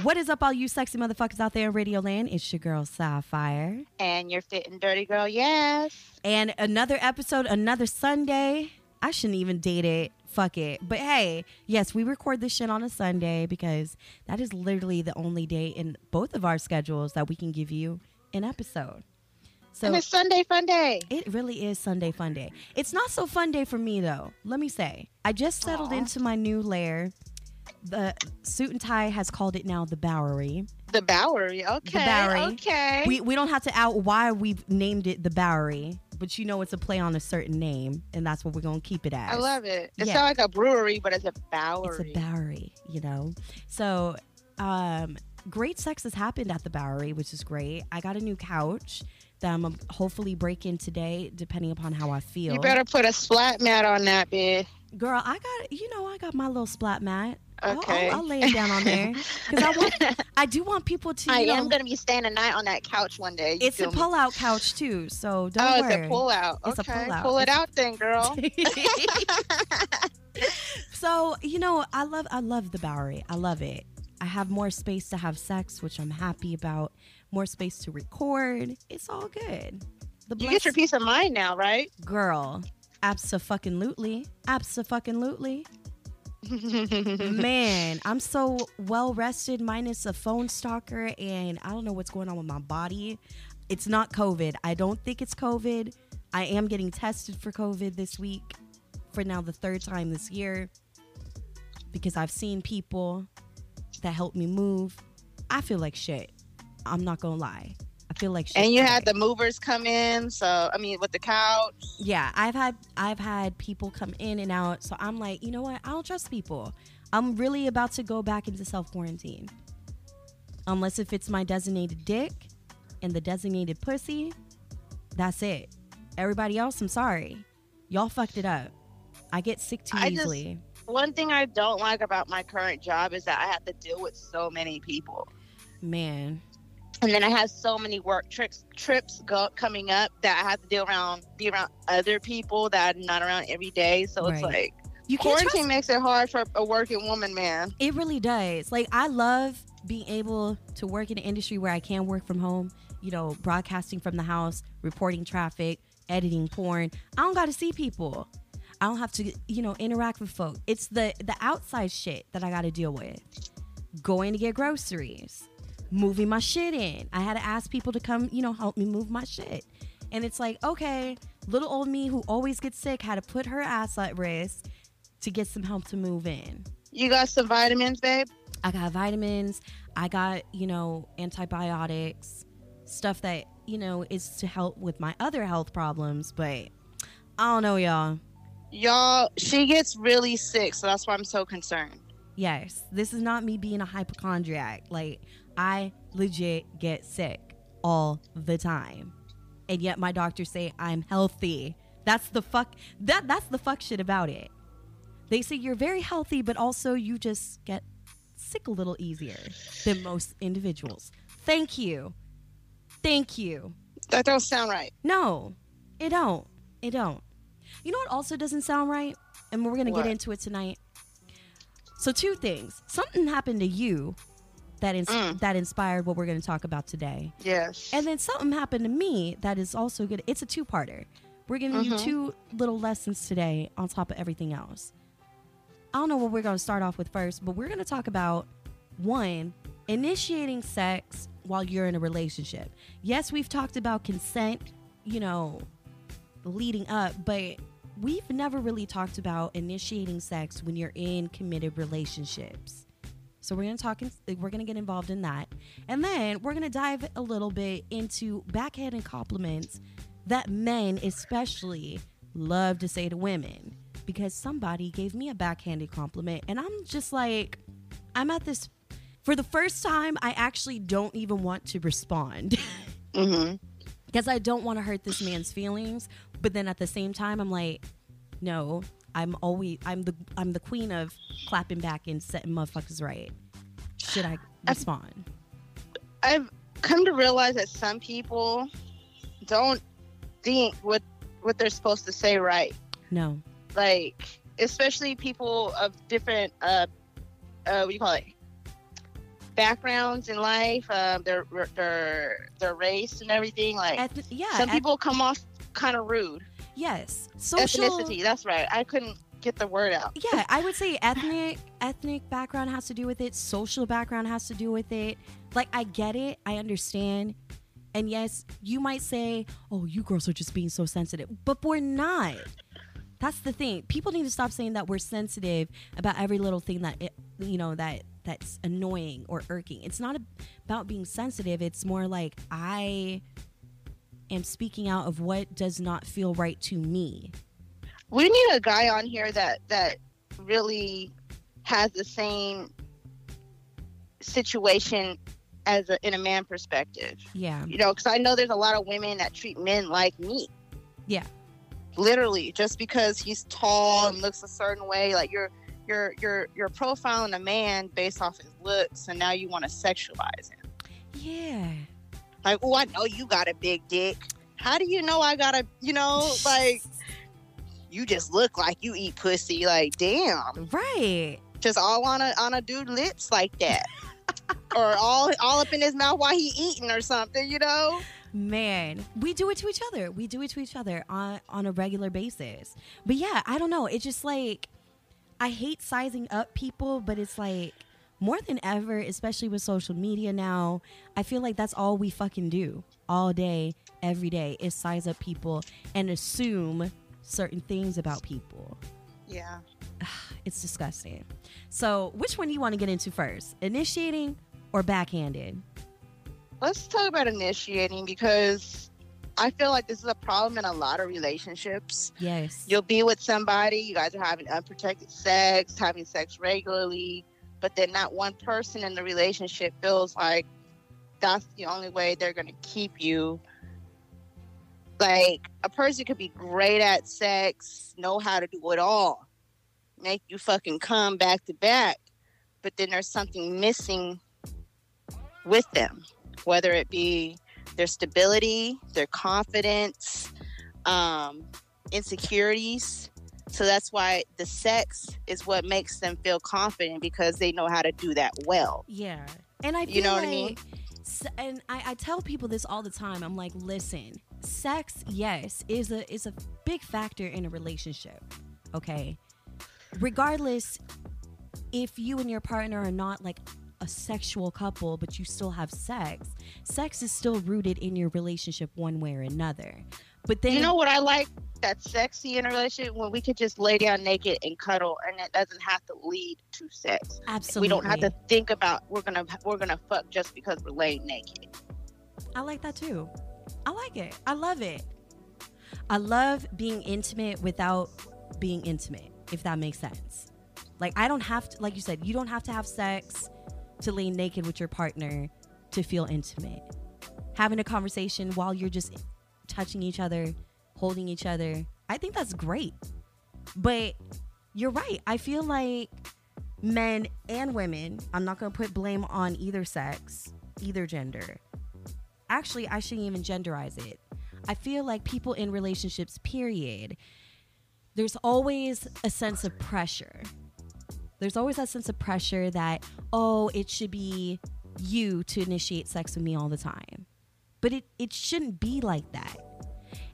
What is up, all you sexy motherfuckers out there in Radio Land? It's your girl Sapphire. And your fit and dirty girl, Yas. And another episode, another Sunday. I shouldn't even date it. Fuck it. But hey, yes, we record this shit on a Sunday because that is literally the only day in both of our schedules that we can give you an episode. So and it's Sunday fun day. It really is Sunday fun day. It's not so fun day for me though. Let me say, I just settled Aww. into my new lair the suit and tie has called it now the Bowery. The Bowery, okay. The Bowery. Okay. We we don't have to out why we've named it the Bowery, but you know it's a play on a certain name, and that's what we're gonna keep it as. I love it. It's yeah. sounds like a brewery, but it's a Bowery. It's a Bowery, you know. So, um, great sex has happened at the Bowery, which is great. I got a new couch that I'm hopefully break in today, depending upon how I feel. You better put a splat mat on that bed. Girl, I got you know I got my little splat mat. Okay. I'll, I'll, lay it down on there because I want. I do want people to. I am going to be staying a night on that couch one day. It's a pull-out couch too, so don't oh, worry. it's a pull-out. It's okay. a pull-out. Pull it out then, girl. so you know, I love. I love the Bowery. I love it. I have more space to have sex, which I'm happy about. More space to record. It's all good. The you get your peace of mind now, right? Girl, absolutely, absolutely. Man, I'm so well rested, minus a phone stalker, and I don't know what's going on with my body. It's not COVID. I don't think it's COVID. I am getting tested for COVID this week for now the third time this year because I've seen people that help me move. I feel like shit. I'm not gonna lie. Feel like And you had the movers come in, so I mean with the couch. Yeah, I've had I've had people come in and out, so I'm like, you know what? I don't trust people. I'm really about to go back into self quarantine. Unless if it's my designated dick and the designated pussy, that's it. Everybody else, I'm sorry. Y'all fucked it up. I get sick too I easily. Just, one thing I don't like about my current job is that I have to deal with so many people. Man and then I have so many work trips trips go, coming up that I have to deal around be around other people that I'm not around every day. So right. it's like you quarantine trust- makes it hard for a working woman, man. It really does. Like I love being able to work in an industry where I can work from home. You know, broadcasting from the house, reporting traffic, editing porn. I don't got to see people. I don't have to, you know, interact with folk. It's the the outside shit that I got to deal with. Going to get groceries moving my shit in. I had to ask people to come, you know, help me move my shit. And it's like, okay, little old me who always gets sick had to put her ass at risk to get some help to move in. You got some vitamins, babe? I got vitamins. I got, you know, antibiotics, stuff that, you know, is to help with my other health problems. But I don't know, y'all. Y'all, she gets really sick. So that's why I'm so concerned. Yes. This is not me being a hypochondriac. Like, I legit get sick all the time. And yet my doctors say I'm healthy. That's the fuck that that's the fuck shit about it. They say you're very healthy, but also you just get sick a little easier than most individuals. Thank you. Thank you. That don't sound right. No, it don't. It don't. You know what also doesn't sound right? And we're gonna what? get into it tonight. So two things. Something happened to you that ins- mm. that inspired what we're going to talk about today. Yes. And then something happened to me that is also good. It's a two-parter. We're giving mm-hmm. you two little lessons today on top of everything else. I don't know what we're going to start off with first, but we're going to talk about one, initiating sex while you're in a relationship. Yes, we've talked about consent, you know, leading up, but we've never really talked about initiating sex when you're in committed relationships. So we're gonna talk. In, we're gonna get involved in that, and then we're gonna dive a little bit into backhanded compliments that men, especially, love to say to women. Because somebody gave me a backhanded compliment, and I'm just like, I'm at this. For the first time, I actually don't even want to respond. Mm-hmm. Because I don't want to hurt this man's feelings, but then at the same time, I'm like, no, I'm always I'm the I'm the queen of clapping back and setting motherfuckers right. Should I respond? I've, I've come to realize that some people don't think what what they're supposed to say right. No. Like especially people of different uh uh what do you call it backgrounds in life, uh, their their their race and everything. Like, Eth- yeah, some eth- people come off kind of rude. Yes, social ethnicity. That's right. I couldn't get the word out. Yeah, I would say ethnic ethnic background has to do with it. Social background has to do with it. Like, I get it. I understand. And yes, you might say, "Oh, you girls are just being so sensitive," but we're not. That's the thing. People need to stop saying that we're sensitive about every little thing that it, you know that that's annoying or irking. It's not about being sensitive. It's more like I am speaking out of what does not feel right to me. We need a guy on here that that really has the same situation as a, in a man perspective. Yeah. You know, because I know there's a lot of women that treat men like me. Yeah. Literally, just because he's tall and looks a certain way, like you're you're you're you're profiling a man based off his looks, and now you want to sexualize him. Yeah. Like, oh, I know you got a big dick. How do you know I got a? You know, like you just look like you eat pussy. Like, damn. Right. Just all on a on a dude lips like that. or all all up in his mouth while he eating or something, you know? Man, we do it to each other. We do it to each other on on a regular basis. But yeah, I don't know. It's just like I hate sizing up people, but it's like more than ever, especially with social media now, I feel like that's all we fucking do all day, every day is size up people and assume certain things about people. Yeah. It's disgusting. So, which one do you want to get into first? Initiating or backhanded? Let's talk about initiating because I feel like this is a problem in a lot of relationships. Yes. You'll be with somebody, you guys are having unprotected sex, having sex regularly, but then that one person in the relationship feels like that's the only way they're going to keep you. Like a person could be great at sex, know how to do it all, make you fucking come back to back, but then there's something missing with them, whether it be their stability, their confidence, um, insecurities. So that's why the sex is what makes them feel confident because they know how to do that well. Yeah. And I you know like, what I mean? And I, I tell people this all the time. I'm like, listen, sex, yes, is a is a big factor in a relationship. Okay. Regardless if you and your partner are not like a sexual couple, but you still have sex, sex is still rooted in your relationship one way or another. But then you know what I like that's sexy in a relationship when we could just lay down naked and cuddle, and it doesn't have to lead to sex. Absolutely, we don't have to think about we're gonna we're gonna fuck just because we're laying naked. I like that too. I like it. I love it. I love being intimate without being intimate, if that makes sense. Like I don't have to, like you said, you don't have to have sex to lay naked with your partner to feel intimate. Having a conversation while you're just touching each other, holding each other, I think that's great. But you're right. I feel like men and women, I'm not going to put blame on either sex, either gender. Actually, I shouldn't even genderize it. I feel like people in relationships, period, there's always a sense of pressure there's always that sense of pressure that, oh, it should be you to initiate sex with me all the time. But it, it shouldn't be like that.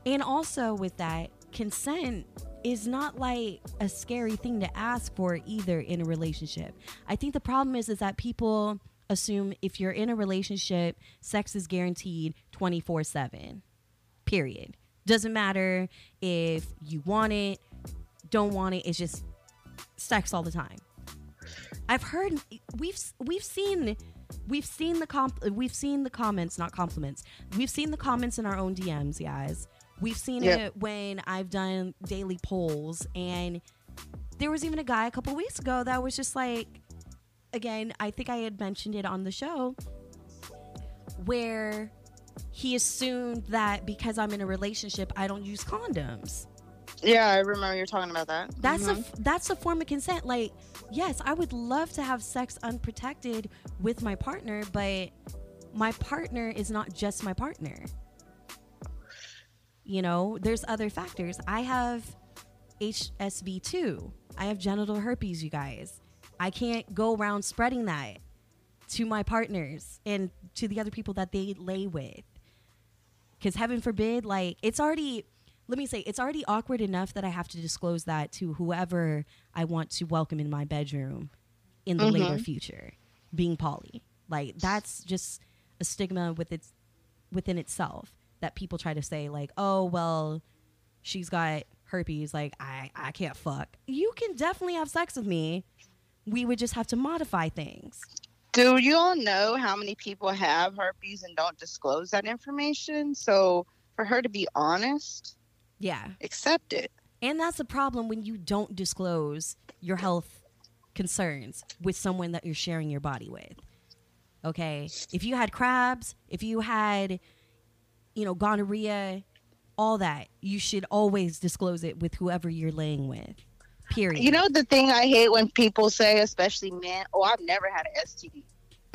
And also, with that, consent is not like a scary thing to ask for either in a relationship. I think the problem is is that people assume if you're in a relationship, sex is guaranteed 24/7. Period. Doesn't matter if you want it, don't want it, it's just sex all the time. I've heard we've we've seen we've seen the comp we've seen the comments, not compliments. We've seen the comments in our own DMs, guys. We've seen yep. it when I've done daily polls and there was even a guy a couple weeks ago that was just like again, I think I had mentioned it on the show where he assumed that because I'm in a relationship, I don't use condoms. Yeah, I remember you're talking about that. That's mm-hmm. a that's a form of consent. Like, yes, I would love to have sex unprotected with my partner, but my partner is not just my partner. You know, there's other factors. I have HSV2. I have genital herpes, you guys. I can't go around spreading that to my partners and to the other people that they lay with. Because heaven forbid, like, it's already, let me say, it's already awkward enough that I have to disclose that to whoever I want to welcome in my bedroom in the mm-hmm. later future, being poly. Like, that's just a stigma with its, within itself that people try to say, like, oh, well, she's got herpes. Like, I, I can't fuck. You can definitely have sex with me. We would just have to modify things. Do you all know how many people have herpes and don't disclose that information? So for her to be honest, yeah, accept it. And that's the problem when you don't disclose your health concerns with someone that you're sharing your body with. Okay? If you had crabs, if you had you know, gonorrhea, all that, you should always disclose it with whoever you're laying with. Period. You know the thing I hate when people say, especially men, "Oh, I've never had an STD."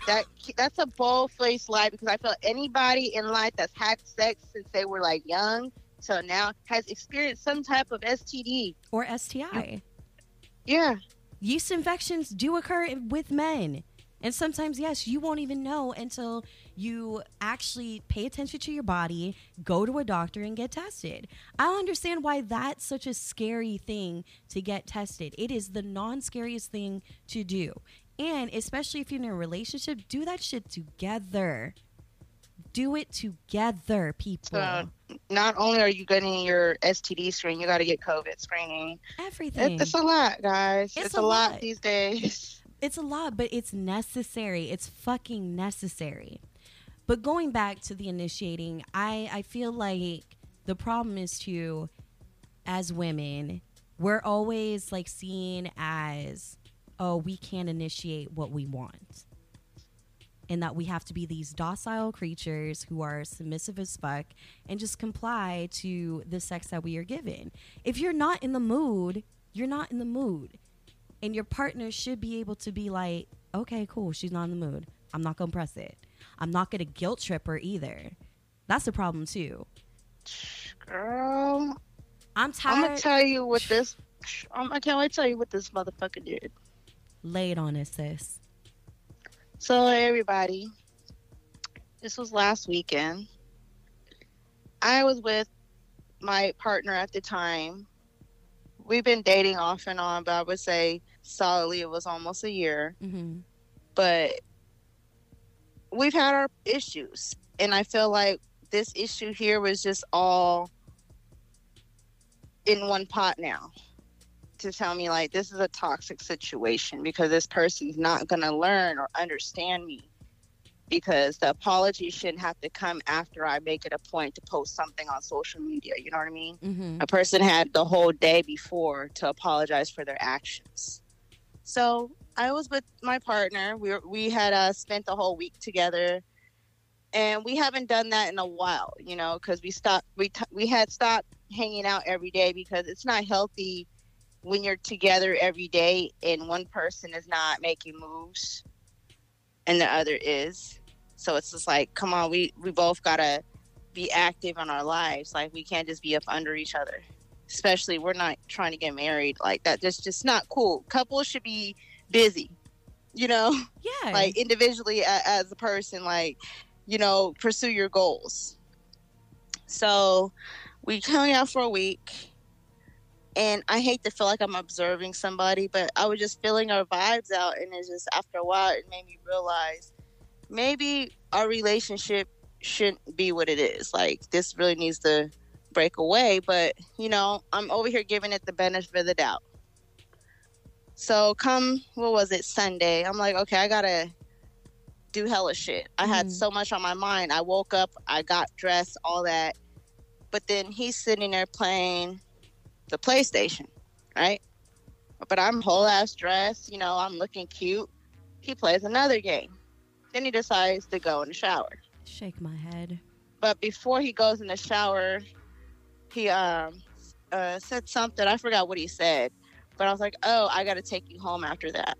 That that's a bold faced lie because I feel anybody in life that's had sex since they were like young so now has experienced some type of STD or STI. Yeah. Yeast infections do occur with men. And sometimes, yes, you won't even know until you actually pay attention to your body, go to a doctor, and get tested. I don't understand why that's such a scary thing to get tested. It is the non scariest thing to do. And especially if you're in a relationship, do that shit together. Do it together, people. Not only are you getting your STD screen, you got to get COVID screening. Everything. it's a lot, guys. It's, it's a, a lot. lot these days. It's a lot, but it's necessary. It's fucking necessary. But going back to the initiating, I, I feel like the problem is to, as women, we're always like seen as, oh, we can't initiate what we want. And that we have to be these docile creatures who are submissive as fuck and just comply to the sex that we are given. If you're not in the mood, you're not in the mood and your partner should be able to be like, okay, cool, she's not in the mood. I'm not gonna press it. I'm not gonna guilt trip her either. That's the problem too. Girl, I'm tired. I'm gonna tell you what this. I'm, I can't wait to tell you what this motherfucker did. Lay it on us, sis. So everybody, this was last weekend. I was with my partner at the time. We've been dating off and on, but I would say solidly it was almost a year mm-hmm. but we've had our issues and i feel like this issue here was just all in one pot now to tell me like this is a toxic situation because this person's not going to learn or understand me because the apology shouldn't have to come after I make it a point to post something on social media. You know what I mean? Mm-hmm. A person had the whole day before to apologize for their actions. So I was with my partner. We were, we had uh, spent the whole week together, and we haven't done that in a while. You know, because we stopped. We t- we had stopped hanging out every day because it's not healthy when you're together every day and one person is not making moves and the other is. So it's just like, come on, we we both gotta be active in our lives. Like we can't just be up under each other especially we're not trying to get married like that. That's just not cool. Couples should be busy, you know? Yeah. Like individually as a person, like, you know, pursue your goals. So we hung out for a week. And I hate to feel like I'm observing somebody, but I was just feeling our vibes out. And it's just after a while, it made me realize maybe our relationship shouldn't be what it is. Like, this really needs to break away, but you know, I'm over here giving it the benefit of the doubt. So come what was it, Sunday, I'm like, okay, I gotta do hella shit. I had mm. so much on my mind. I woke up, I got dressed, all that. But then he's sitting there playing the PlayStation, right? But I'm whole ass dressed, you know, I'm looking cute. He plays another game. Then he decides to go in the shower. Shake my head. But before he goes in the shower, he um uh, said something. I forgot what he said, but I was like, "Oh, I got to take you home after that."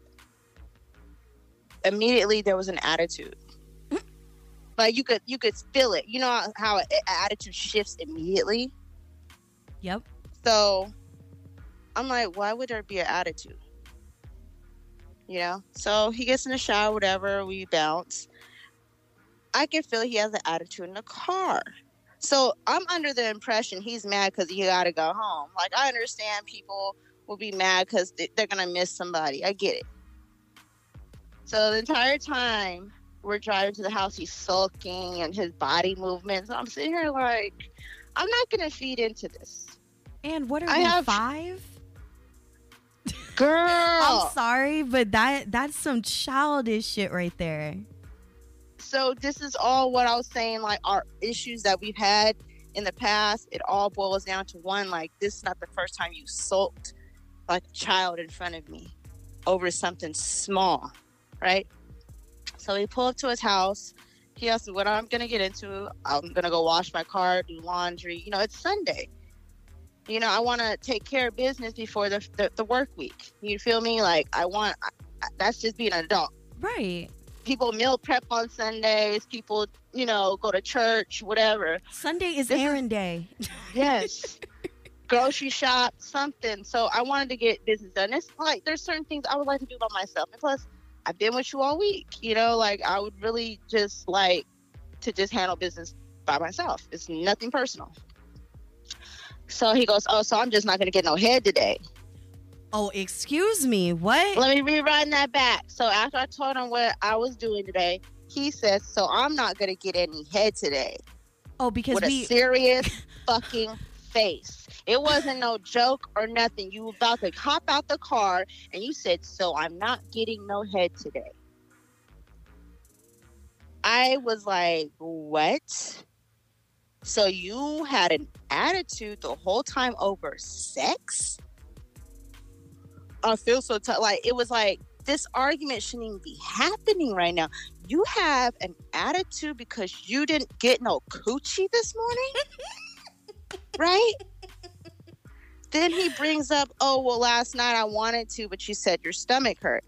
Immediately, there was an attitude. like you could you could feel it. You know how an attitude shifts immediately. Yep. So I'm like, why would there be an attitude? You know? So he gets in the shower, whatever, we bounce. I can feel he has an attitude in the car. So I'm under the impression he's mad because he got to go home. Like, I understand people will be mad because they're going to miss somebody. I get it. So the entire time we're driving to the house, he's sulking and his body movements. I'm sitting here like, I'm not going to feed into this. And what are I have, five? Girl, I'm sorry, but that that's some childish shit right there. So this is all what I was saying. Like our issues that we've had in the past, it all boils down to one. Like this is not the first time you sulked like a child in front of me over something small, right? So we pull up to his house. He asked me what I'm gonna get into. I'm gonna go wash my car, do laundry. You know, it's Sunday you know, I want to take care of business before the, the, the work week. You feel me? Like I want. That's just being an adult. Right. People meal prep on Sundays. People, you know, go to church, whatever. Sunday is this errand day. yes. Grocery shop, something. So I wanted to get business done. It's like there's certain things I would like to do by myself. And plus, I've been with you all week. You know, like I would really just like to just handle business by myself. It's nothing personal. So he goes, Oh, so I'm just not going to get no head today. Oh, excuse me. What? Let me rerun that back. So after I told him what I was doing today, he says, So I'm not going to get any head today. Oh, because with we... a serious fucking face. It wasn't no joke or nothing. You were about to hop out the car and you said, So I'm not getting no head today. I was like, What? So you had an attitude the whole time over sex? I feel so t- like it was like this argument shouldn't even be happening right now. You have an attitude because you didn't get no coochie this morning, right? Then he brings up, oh well, last night I wanted to, but you said your stomach hurt.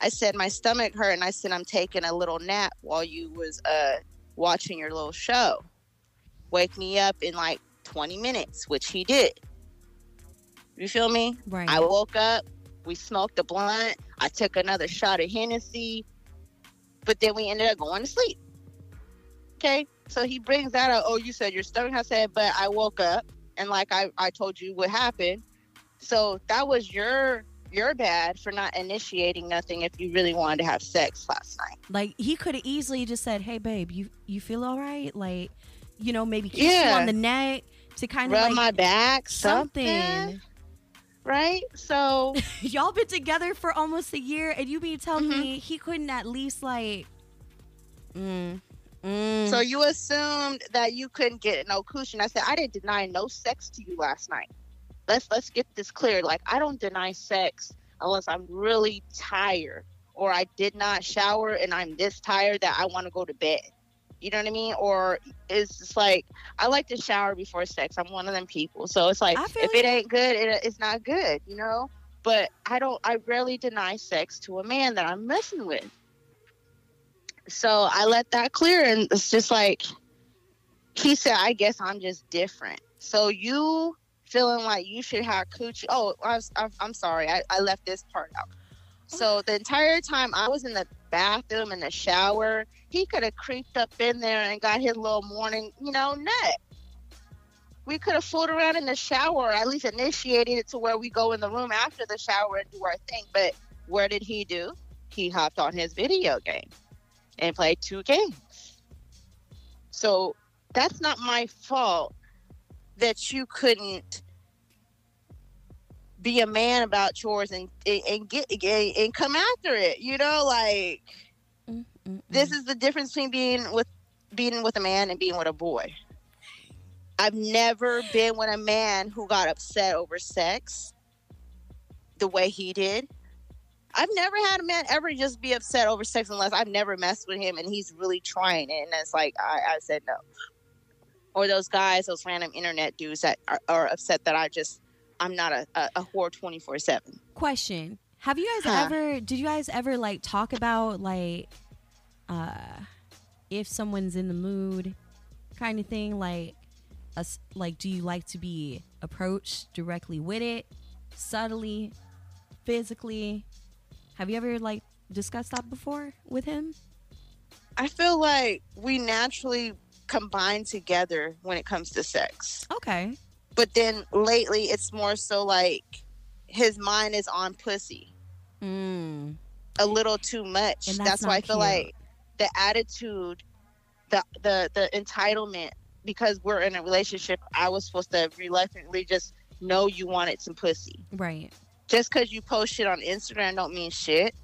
I said my stomach hurt, and I said I'm taking a little nap while you was uh watching your little show wake me up in like 20 minutes, which he did. You feel me? Right. I woke up, we smoked a blunt, I took another shot of Hennessy, but then we ended up going to sleep. Okay. So he brings that up. Oh, you said your stomach. I said, but I woke up and like I, I told you what happened. So that was your your bad for not initiating nothing if you really wanted to have sex last night. Like he could have easily just said, "Hey, babe, you you feel all right? Like you know, maybe kiss yeah. you on the neck to kind of rub like my back, something. something. Right? So y'all been together for almost a year, and you be telling mm-hmm. me he couldn't at least like. Mm, mm. So you assumed that you couldn't get no cushion. I said I didn't deny no sex to you last night. Let's let's get this clear. Like I don't deny sex unless I'm really tired or I did not shower and I'm this tired that I want to go to bed. You know what I mean? Or it's just like I like to shower before sex. I'm one of them people. So it's like if it ain't good, it, it's not good. You know. But I don't. I rarely deny sex to a man that I'm messing with. So I let that clear, and it's just like he said. I guess I'm just different. So you feeling like you should have coochie? Oh, I I'm sorry. I, I left this part out. So the entire time I was in the bathroom in the shower, he could have creeped up in there and got his little morning, you know, nut. We could have fooled around in the shower, or at least initiated it to where we go in the room after the shower and do our thing. But where did he do? He hopped on his video game and played two games. So that's not my fault that you couldn't be a man about chores and and get and come after it. You know, like Mm-mm-mm. this is the difference between being with being with a man and being with a boy. I've never been with a man who got upset over sex the way he did. I've never had a man ever just be upset over sex unless I've never messed with him and he's really trying it. And it's like, I, I said no. or those guys, those random internet dudes that are, are upset that I just I'm not a, a, a whore twenty four seven. Question: Have you guys huh. ever? Did you guys ever like talk about like, uh, if someone's in the mood, kind of thing? Like, a, like, do you like to be approached directly with it, subtly, physically? Have you ever like discussed that before with him? I feel like we naturally combine together when it comes to sex. Okay. But then lately, it's more so like his mind is on pussy. Mm. A little too much. That's, that's why I feel cute. like the attitude, the the the entitlement, because we're in a relationship, I was supposed to reluctantly just know you wanted some pussy. Right. Just because you post shit on Instagram don't mean shit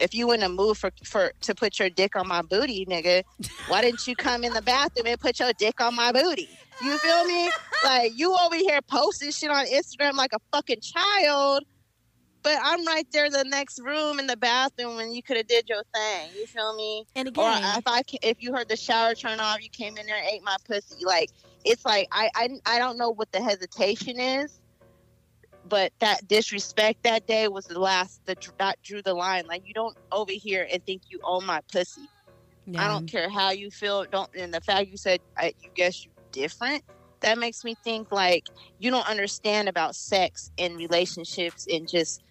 if you in a mood for for to put your dick on my booty, nigga, why didn't you come in the bathroom and put your dick on my booty? You feel me? Like you over here posting shit on Instagram like a fucking child, but I'm right there in the next room in the bathroom when you could have did your thing. You feel me? And again, or if I if you heard the shower turn off, you came in there and ate my pussy. Like it's like I I I don't know what the hesitation is but that disrespect that day was the last that, that drew the line. Like you don't over here and think you own my pussy. Yeah. I don't care how you feel. Don't and the fact you said I, you guess you different. That makes me think like you don't understand about sex and relationships and just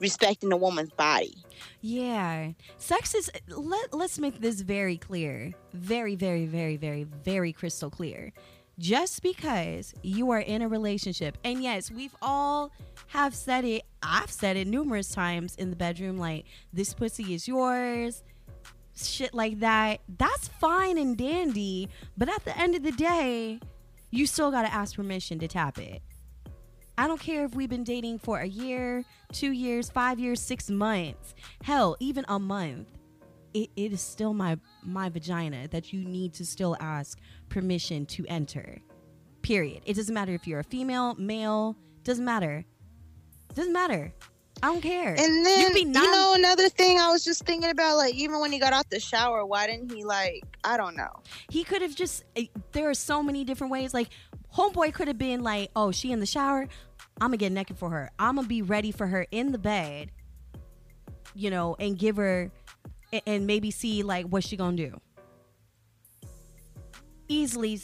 respecting a woman's body. Yeah. Sex is let, let's make this very clear. Very very very very very crystal clear just because you are in a relationship and yes we've all have said it i've said it numerous times in the bedroom like this pussy is yours shit like that that's fine and dandy but at the end of the day you still got to ask permission to tap it i don't care if we've been dating for a year two years five years six months hell even a month it, it is still my my vagina that you need to still ask permission to enter. Period. It doesn't matter if you're a female, male, doesn't matter. Doesn't matter. I don't care. And then you, know another thing I was just thinking about, like even when he got out the shower, why didn't he like I don't know. He could have just. Eh, there are so many different ways. Like homeboy could have been like, oh, she in the shower. I'm gonna get naked for her. I'm gonna be ready for her in the bed. You know, and give her and maybe see like what she gonna do easily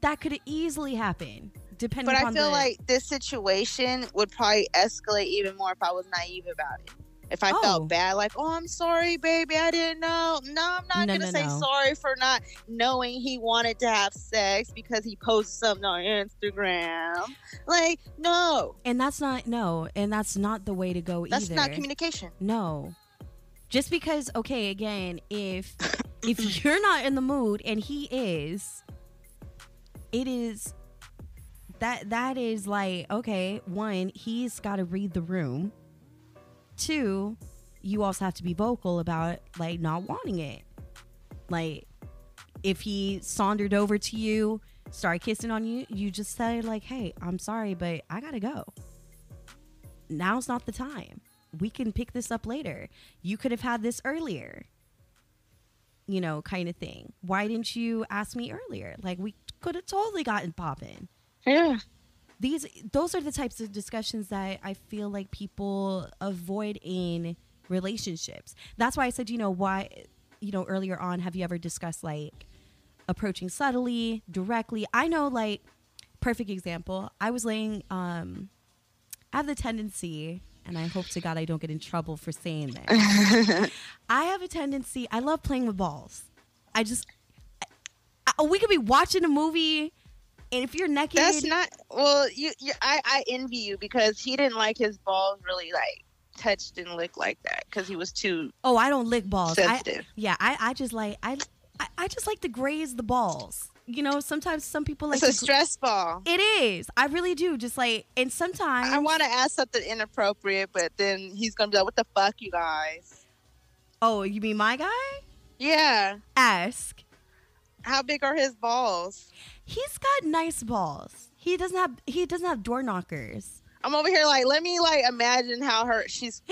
that could easily happen depending but i feel the... like this situation would probably escalate even more if i was naive about it if I oh. felt bad, like, oh, I'm sorry, baby, I didn't know. No, I'm not no, gonna no, say no. sorry for not knowing he wanted to have sex because he posted something on Instagram. Like, no. And that's not no, and that's not the way to go that's either. That's not communication. No, just because, okay, again, if if you're not in the mood and he is, it is that that is like okay. One, he's got to read the room. Two, you also have to be vocal about like not wanting it. Like if he sauntered over to you, started kissing on you, you just say like, "Hey, I'm sorry, but I gotta go. Now's not the time." we can pick this up later. You could have had this earlier. You know, kind of thing. Why didn't you ask me earlier? Like we could have totally gotten popping. Yeah. These those are the types of discussions that I feel like people avoid in relationships. That's why I said, you know, why you know, earlier on, have you ever discussed like approaching subtly, directly? I know like perfect example. I was laying um I have the tendency and I hope to God I don't get in trouble for saying this. I have a tendency, I love playing with balls. I just, I, we could be watching a movie, and if you're naked. That's not, well, you, you I, I envy you because he didn't like his balls really like touched and licked like that because he was too. Oh, I don't lick balls. Sensitive. I, yeah, I, I just like, I, I just like to graze the balls you know, sometimes some people like it's a stress ball. It is. I really do. Just like, and sometimes I want to ask something inappropriate, but then he's gonna be like, "What the fuck, you guys?" Oh, you mean my guy? Yeah. Ask. How big are his balls? He's got nice balls. He doesn't have. He doesn't have door knockers. I'm over here like, let me like imagine how her she's.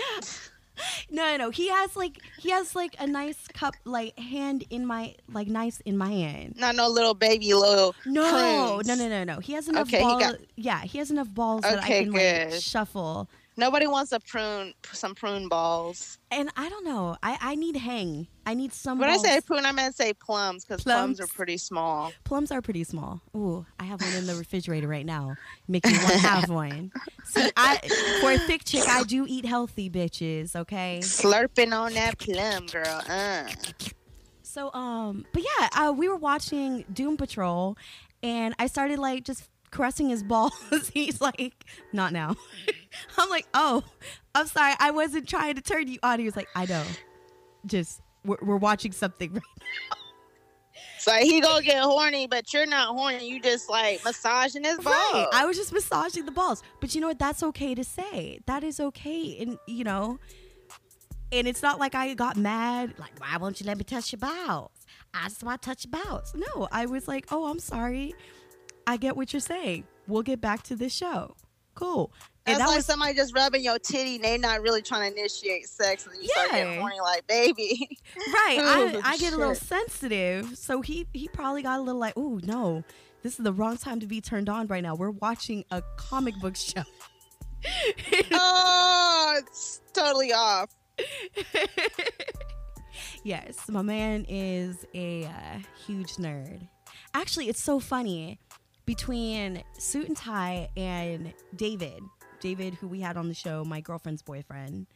no, no, he has like he has like a nice cup, like hand in my like nice in my hand. Not no little baby little. No, prunes. no, no, no, no. He has enough okay, balls. Got... Yeah, he has enough balls okay, that I can good. like shuffle. Nobody wants a prune, some prune balls. And I don't know. I, I need hang. I need some. When balls. I say prune, I meant to say plums because plums. plums. are pretty small. Plums are pretty small. Ooh, I have one in the refrigerator right now. Make me want to have one. See, I for a thick chick, I do eat healthy, bitches. Okay. Slurping on that plum, girl. Uh. So um, but yeah, uh, we were watching Doom Patrol, and I started like just caressing his balls. He's like, not now. I'm like, oh, I'm sorry. I wasn't trying to turn you on. He was like, I know. Just, we're, we're watching something right now. So he gonna get horny, but you're not horny. You just like massaging his balls. Right. I was just massaging the balls. But you know what? That's okay to say. That is okay. And you know, and it's not like I got mad. Like, why won't you let me touch your balls? I just want to touch your balls. No, I was like, oh, I'm sorry. I get what you're saying. We'll get back to this show. Cool. It's that like was, somebody just rubbing your titty and they're not really trying to initiate sex and you yeah. start getting horny like baby. Right. I, I get a little sensitive. So he he probably got a little like, oh no, this is the wrong time to be turned on right now. We're watching a comic book show. oh, it's totally off. yes, my man is a uh, huge nerd. Actually, it's so funny between Suit and Tie and David. David, who we had on the show, my girlfriend's boyfriend.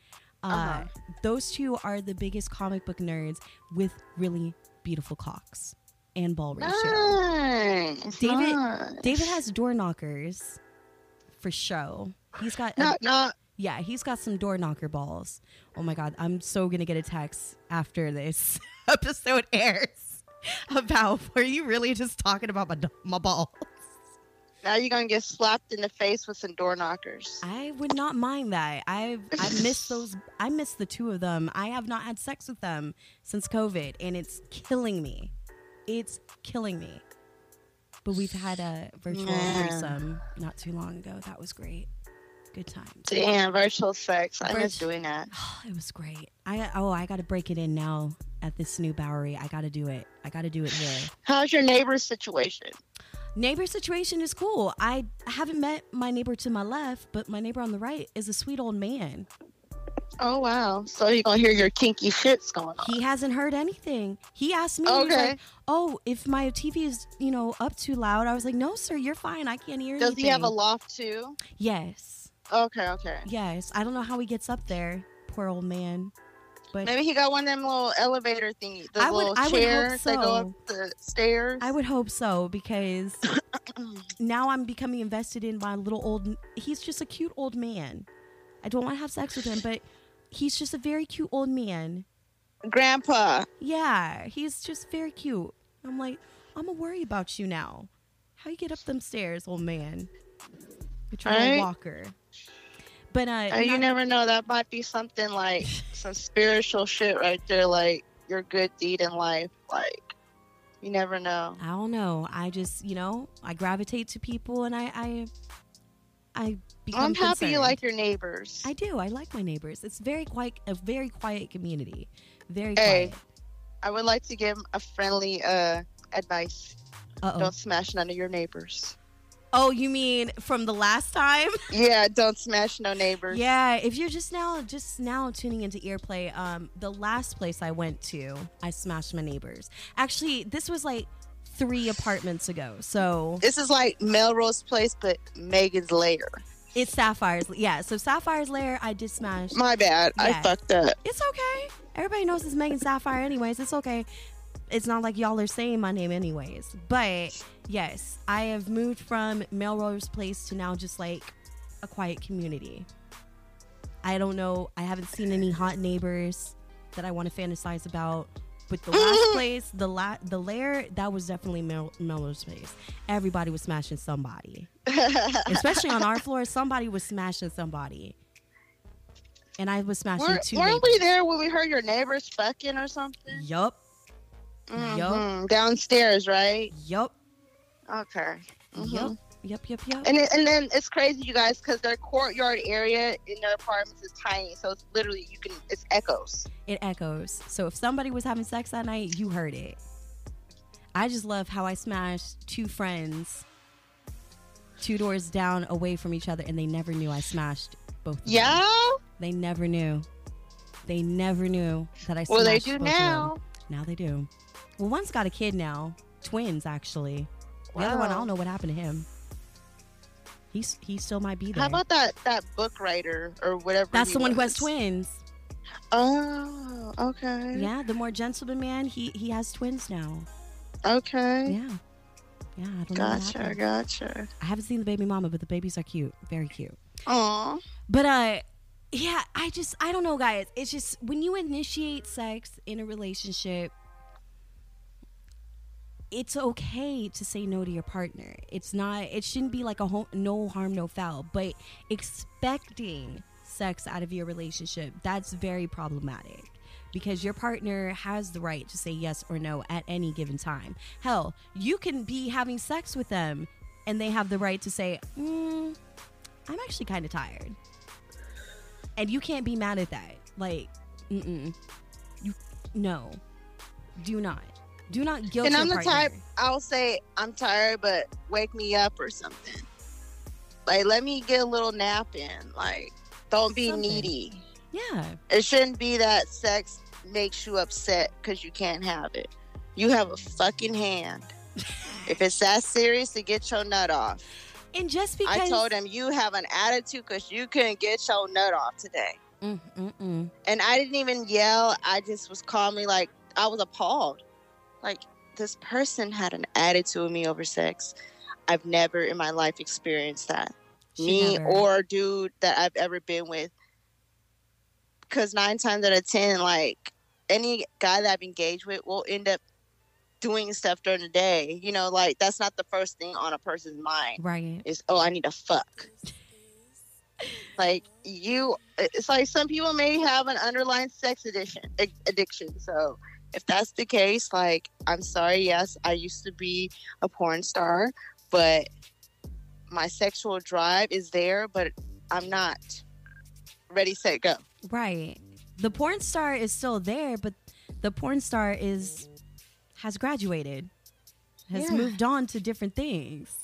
Uh, uh-huh. Those two are the biggest comic book nerds with really beautiful cocks and ball ratio. Nice, David nice. David has door knockers for show. He's got a, not. yeah, he's got some door knocker balls. Oh my god, I'm so gonna get a text after this episode airs about were you really just talking about my my balls? Now you're gonna get slapped in the face with some door knockers. I would not mind that. I've I miss those. I miss the two of them. I have not had sex with them since COVID, and it's killing me. It's killing me. But we've had a virtual yeah. threesome not too long ago. That was great. Good time. Damn, virtual sex. I miss doing that. it was great. I oh, I got to break it in now at this new Bowery. I got to do it. I got to do it here. How's your neighbor's situation? neighbor situation is cool. I haven't met my neighbor to my left, but my neighbor on the right is a sweet old man. Oh wow! So you're gonna hear your kinky shits going on. He hasn't heard anything. He asked me. Okay. Like, "Oh, if my TV is you know up too loud," I was like, "No, sir, you're fine. I can't hear." You. Does anything. he have a loft too? Yes. Okay. Okay. Yes. I don't know how he gets up there. Poor old man. But maybe he got one of them little elevator thingies, the I would, little I chairs so. that go up the stairs. I would hope so because now I'm becoming invested in my little old. He's just a cute old man. I don't want to have sex with him, but he's just a very cute old man. Grandpa. Yeah, he's just very cute. I'm like, I'm gonna worry about you now. How you get up them stairs, old man? You're trying right. to walker. But uh, uh you never know. That might be something like some spiritual shit right there. Like your good deed in life. Like you never know. I don't know. I just you know I gravitate to people and I I I become. I'm happy concerned. you like your neighbors. I do. I like my neighbors. It's very quiet. A very quiet community. Very hey, quiet. I would like to give a friendly uh advice. Uh-oh. Don't smash none of your neighbors. Oh, you mean from the last time? yeah, don't smash no neighbors. Yeah, if you're just now just now tuning into Earplay, um, the last place I went to, I smashed my neighbors. Actually, this was like three apartments ago. So this is like Melrose Place, but Megan's lair. It's Sapphire's. Yeah, so Sapphire's lair, I did smash. My bad. Yeah. I fucked up. It's okay. Everybody knows it's Megan Sapphire, anyways. It's okay it's not like y'all are saying my name anyways. But yes, I have moved from Melrose Place to now just like a quiet community. I don't know. I haven't seen any hot neighbors that I want to fantasize about. But the last place, the la- the lair, that was definitely Mel- Melrose Place. Everybody was smashing somebody, especially on our floor. Somebody was smashing somebody, and I was smashing Were, two. Weren't we there when we heard your neighbors fucking or something? Yup. Mm-hmm. Yup. Downstairs, right? Yup. Okay. Mm-hmm. Yep. Yep, yep, yep. And and then it's crazy, you guys, because their courtyard area in their apartments is tiny, so it's literally you can it's echoes. It echoes. So if somebody was having sex that night, you heard it. I just love how I smashed two friends two doors down away from each other and they never knew I smashed both Yeah. They never knew. They never knew that I smashed Well, they do now. Now they do. Well, one's got a kid now. Twins actually. The wow. other one, I don't know what happened to him. He's he still might be there. How about that that book writer or whatever? That's the one who has twins. Oh, okay. Yeah, the more gentleman man, he he has twins now. Okay. Yeah. Yeah, I don't gotcha, know. Gotcha, I haven't seen the baby mama, but the babies are cute. Very cute. Aw. But uh yeah, I just I don't know guys. It's just when you initiate sex in a relationship, it's okay to say no to your partner. It's not it shouldn't be like a ho- no harm no foul, but expecting sex out of your relationship, that's very problematic because your partner has the right to say yes or no at any given time. Hell, you can be having sex with them and they have the right to say, mm, I'm actually kind of tired. And you can't be mad at that. Like, mm-mm. You, no. Do not. Do not guilt And I'm the partner. type, I'll say, I'm tired, but wake me up or something. Like, let me get a little nap in. Like, don't be something. needy. Yeah. It shouldn't be that sex makes you upset because you can't have it. You have a fucking hand. if it's that serious, to get your nut off. And just because I told him you have an attitude because you couldn't get your nut off today. Mm-mm-mm. And I didn't even yell. I just was calmly like I was appalled. Like this person had an attitude with me over sex. I've never in my life experienced that. She me never. or a dude that I've ever been with because nine times out of ten, like any guy that I've engaged with will end up doing stuff during the day. You know, like that's not the first thing on a person's mind. Right. Is oh, I need to fuck. like you, it's like some people may have an underlying sex addiction. Addiction. So if that's the case, like I'm sorry. Yes, I used to be a porn star, but my sexual drive is there, but I'm not ready, set, go. Right. The porn star is still there, but the porn star is has graduated, has yeah. moved on to different things.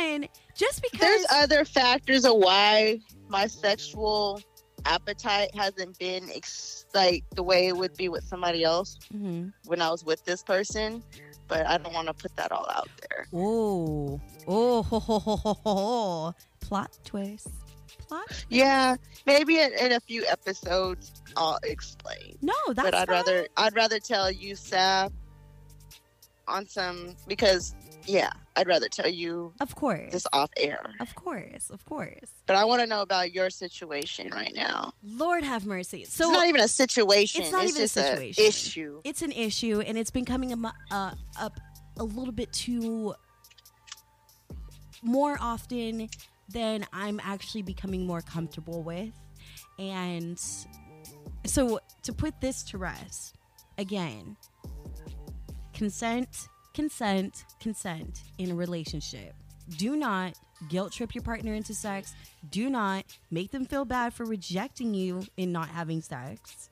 And just because there's other factors of why my sexual appetite hasn't been ex- like the way it would be with somebody else mm-hmm. when I was with this person, but I don't want to put that all out there. Oh, oh, ho, ho, ho, ho, ho. plot twist plot? Yeah, maybe in, in, a few episodes I'll explain. No, that's. But I'd fine. rather I'd rather tell you, Sab, on some because yeah, I'd rather tell you. Of course. Just off air. Of course, of course. But I want to know about your situation right now. Lord have mercy. So it's not even a situation. It's not it's even a situation. issue. It's an issue, and it's been coming uh, up a little bit too more often than I'm actually becoming more comfortable with. And so to put this to rest, again, consent, consent, consent in a relationship. Do not guilt trip your partner into sex. Do not make them feel bad for rejecting you in not having sex.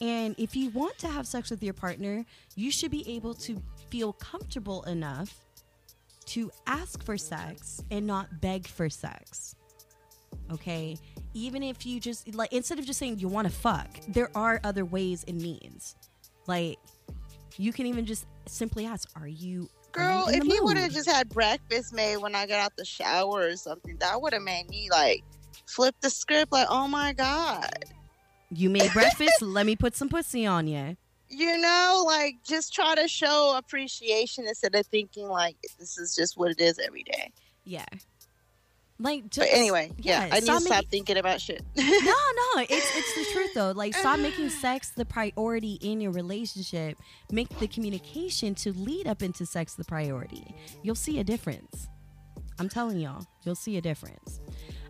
And if you want to have sex with your partner, you should be able to feel comfortable enough to ask for sex and not beg for sex. Okay? Even if you just, like, instead of just saying you want to fuck, there are other ways and means. Like, you can even just simply ask, Are you. Girl, if he would have just had breakfast made when I got out the shower or something, that would have made me like flip the script like, oh my God. You made breakfast? Let me put some pussy on you you know, like just try to show appreciation instead of thinking like this is just what it is every day. Yeah. Like, just, but anyway, yeah, yeah I need to stop thinking about shit. no, no, it's it's the truth though. Like, stop making sex the priority in your relationship. Make the communication to lead up into sex the priority. You'll see a difference. I'm telling y'all, you'll see a difference.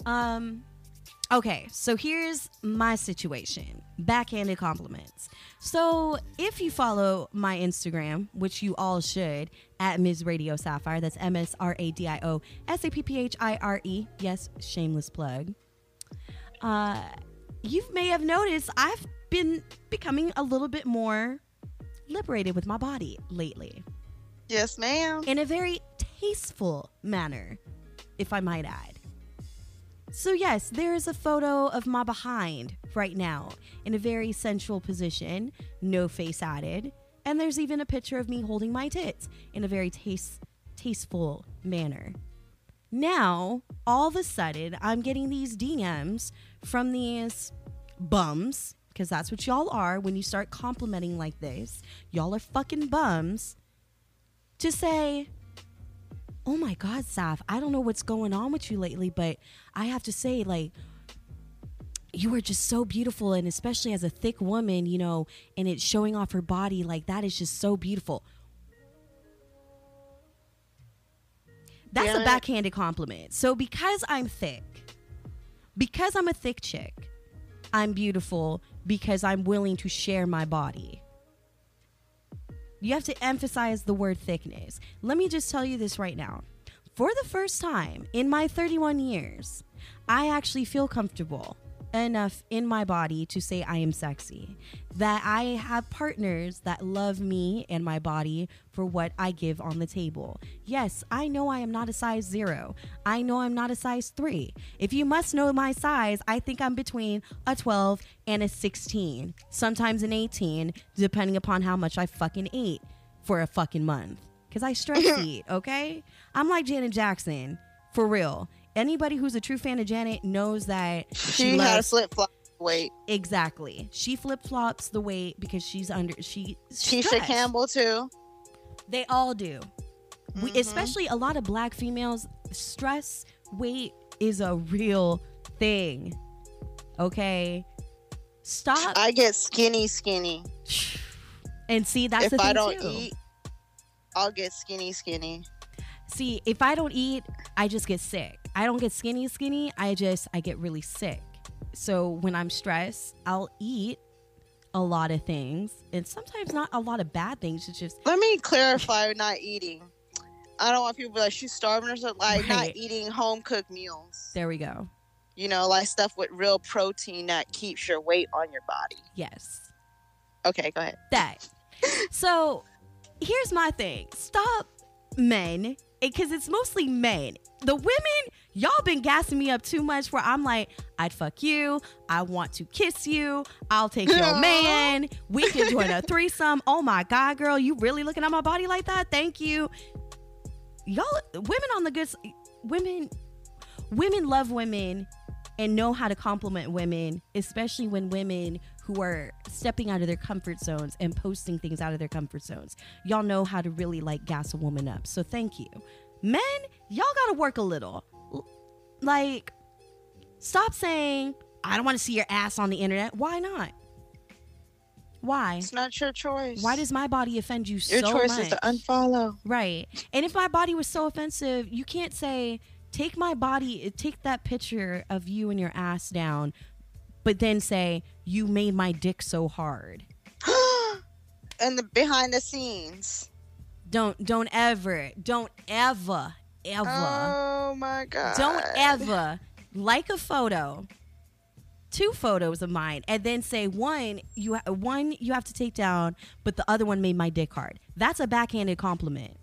Um, Okay, so here's my situation backhanded compliments. So, if you follow my Instagram, which you all should, at Ms. Radio Sapphire, that's M S R A D I O S A P P H I R E, yes, shameless plug. Uh, you may have noticed I've been becoming a little bit more liberated with my body lately. Yes, ma'am. In a very tasteful manner, if I might add. So, yes, there is a photo of my behind right now in a very sensual position, no face added. And there's even a picture of me holding my tits in a very taste, tasteful manner. Now, all of a sudden, I'm getting these DMs from these bums, because that's what y'all are when you start complimenting like this. Y'all are fucking bums to say, oh my God, Saf, I don't know what's going on with you lately, but I have to say, like, you are just so beautiful. And especially as a thick woman, you know, and it's showing off her body, like, that is just so beautiful. That's yeah. a backhanded compliment. So because I'm thick, because I'm a thick chick, I'm beautiful because I'm willing to share my body. You have to emphasize the word thickness. Let me just tell you this right now. For the first time in my 31 years, I actually feel comfortable enough in my body to say I am sexy. That I have partners that love me and my body for what I give on the table. Yes, I know I am not a size zero. I know I'm not a size three. If you must know my size, I think I'm between a 12 and a 16, sometimes an 18, depending upon how much I fucking ate for a fucking month. Because I stress eat, okay? I'm like Janet Jackson, for real anybody who's a true fan of Janet knows that she, she loves, had a flip flop weight. Exactly. She flip flops the weight because she's under she Tisha Campbell too. They all do. Mm-hmm. We, especially a lot of black females stress weight is a real thing. Okay? Stop. I get skinny skinny. And see that's if the thing I don't too. eat, I'll get skinny skinny. See, if I don't eat, I just get sick. I don't get skinny skinny. I just I get really sick. So when I'm stressed, I'll eat a lot of things and sometimes not a lot of bad things. It's just Let me clarify not eating. I don't want people to be like she's starving or something like right. not eating home cooked meals. There we go. You know, like stuff with real protein that keeps your weight on your body. Yes. Okay, go ahead. That. so here's my thing. Stop men because it's mostly men. The women, y'all been gassing me up too much where I'm like, I'd fuck you. I want to kiss you. I'll take your man. We can join a threesome. Oh my God, girl, you really looking at my body like that? Thank you. Y'all, women on the good, women, women love women and know how to compliment women, especially when women who are stepping out of their comfort zones and posting things out of their comfort zones. Y'all know how to really like gas a woman up. So thank you. Men, y'all got to work a little. Like, stop saying, I don't want to see your ass on the internet. Why not? Why? It's not your choice. Why does my body offend you your so much? Your choice is to unfollow. Right. And if my body was so offensive, you can't say, take my body, take that picture of you and your ass down, but then say you made my dick so hard. and the behind the scenes. Don't don't ever don't ever ever. Oh my god. Don't ever like a photo, two photos of mine, and then say one you ha- one you have to take down, but the other one made my dick hard. That's a backhanded compliment.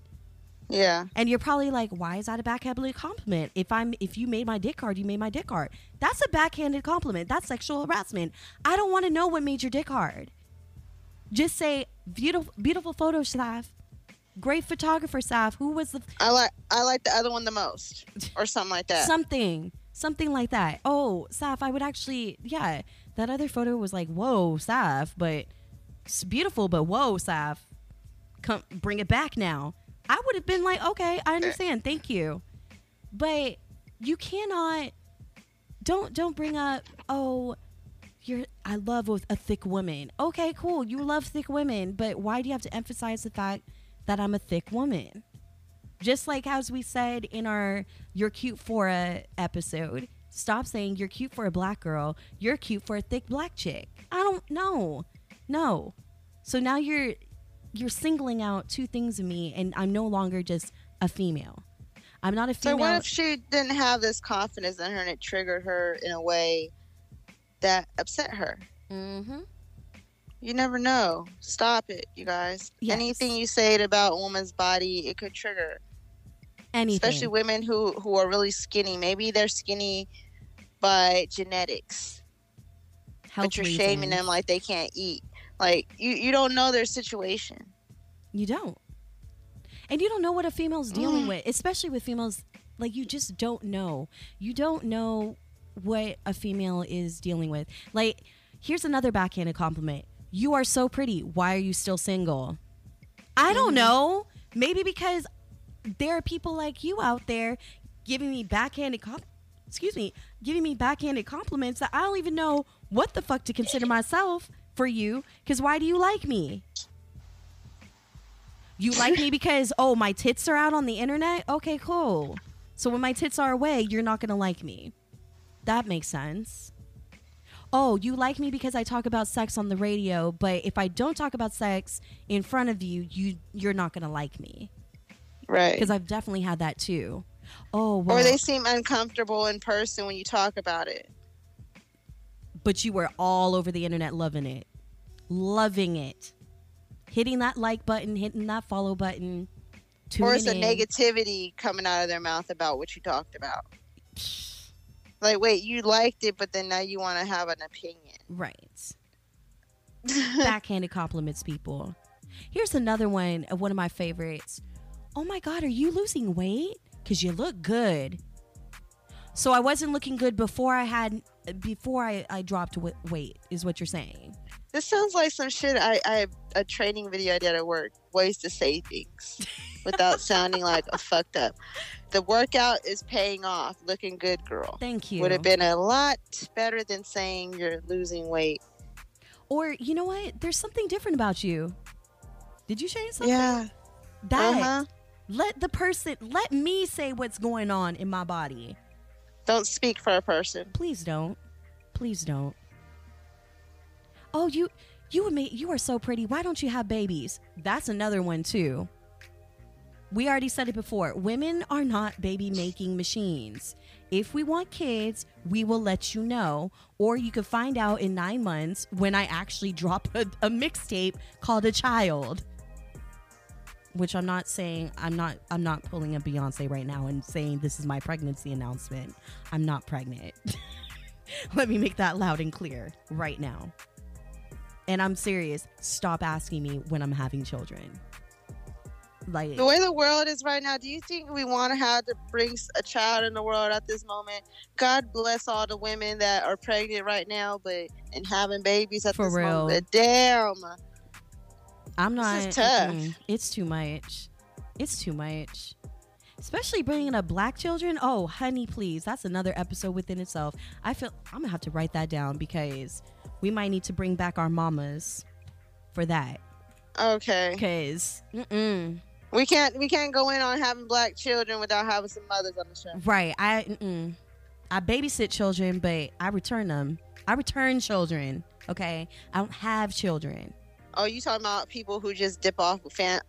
Yeah. And you're probably like, why is that a backhanded compliment? If I'm if you made my dick hard, you made my dick hard. That's a backhanded compliment. That's sexual harassment. I don't want to know what made your dick hard. Just say beautiful beautiful photo staff. Great photographer staff. Who was the I like I like the other one the most. Or something like that. something. Something like that. Oh, Saf, I would actually yeah. That other photo was like, whoa, Saf, but it's beautiful, but whoa, Saf. Come bring it back now I would have been like, okay, I eh. understand. Thank you. But you cannot don't don't bring up, oh, you're I love with a thick woman. Okay, cool. You love thick women, but why do you have to emphasize the fact that I'm a thick woman? Just like as we said in our Your Cute for a episode, Stop saying you're cute for a black girl. You're cute for a thick black chick. I don't know. No. So now you're you're singling out two things in me and I'm no longer just a female. I'm not a female. So what if she didn't have this confidence in her and it triggered her in a way that upset her? Mm-hmm. You never know. Stop it, you guys. Yes. Anything you say about a woman's body, it could trigger. Anything. Especially women who who are really skinny. Maybe they're skinny by genetics. Health but you're reasons. shaming them like they can't eat. Like you you don't know their situation. You don't. And you don't know what a female's dealing mm. with, especially with females like you just don't know. You don't know what a female is dealing with. Like here's another backhanded compliment you are so pretty. Why are you still single? I don't mm-hmm. know. Maybe because there are people like you out there giving me backhanded comp- excuse me, giving me backhanded compliments that I don't even know what the fuck to consider myself for you cuz why do you like me? You like me because oh, my tits are out on the internet? Okay, cool. So when my tits are away, you're not going to like me. That makes sense oh, you like me because I talk about sex on the radio, but if I don't talk about sex in front of you, you you're not going to like me. Right. Because I've definitely had that too. Oh, well, or they seem uncomfortable in person when you talk about it. But you were all over the internet loving it. Loving it. Hitting that like button, hitting that follow button. Or it's a in. negativity coming out of their mouth about what you talked about. Like, wait, you liked it, but then now you want to have an opinion. Right. Backhanded compliments, people. Here's another one of one of my favorites. Oh my God, are you losing weight? Because you look good. So I wasn't looking good before I had before I, I dropped weight is what you're saying. This sounds like some shit I, I a training video I did at work. Ways to say things without sounding like a fucked up the workout is paying off. Looking good, girl. Thank you. Would have been a lot better than saying you're losing weight. Or you know what? There's something different about you. Did you change something? Yeah. That uh-huh. let the person let me say what's going on in my body. Don't speak for a person. Please don't. Please don't. Oh, you you would make you are so pretty. Why don't you have babies? That's another one too we already said it before women are not baby making machines. If we want kids, we will let you know. Or you can find out in nine months when I actually drop a, a mixtape called A Child. Which I'm not saying I'm not I'm not pulling a Beyonce right now and saying this is my pregnancy announcement. I'm not pregnant. Let me make that loud and clear right now. And I'm serious. Stop asking me when I'm having children. Like the way the world is right now, do you think we want to have to bring a child in the world at this moment? God bless all the women that are pregnant right now, but and having babies at For this real. moment. Damn. I'm not. This is tough. It's too much. It's too much. Especially bringing up black children. Oh, honey, please. That's another episode within itself. I feel I'm gonna have to write that down because we might need to bring back our mamas for that. Okay. Because mm-mm. We can't we can't go in on having black children without having some mothers on the show. Right. I mm-mm. I babysit children, but I return them. I return children. Okay. I don't have children. Oh, you talking about people who just dip off fam-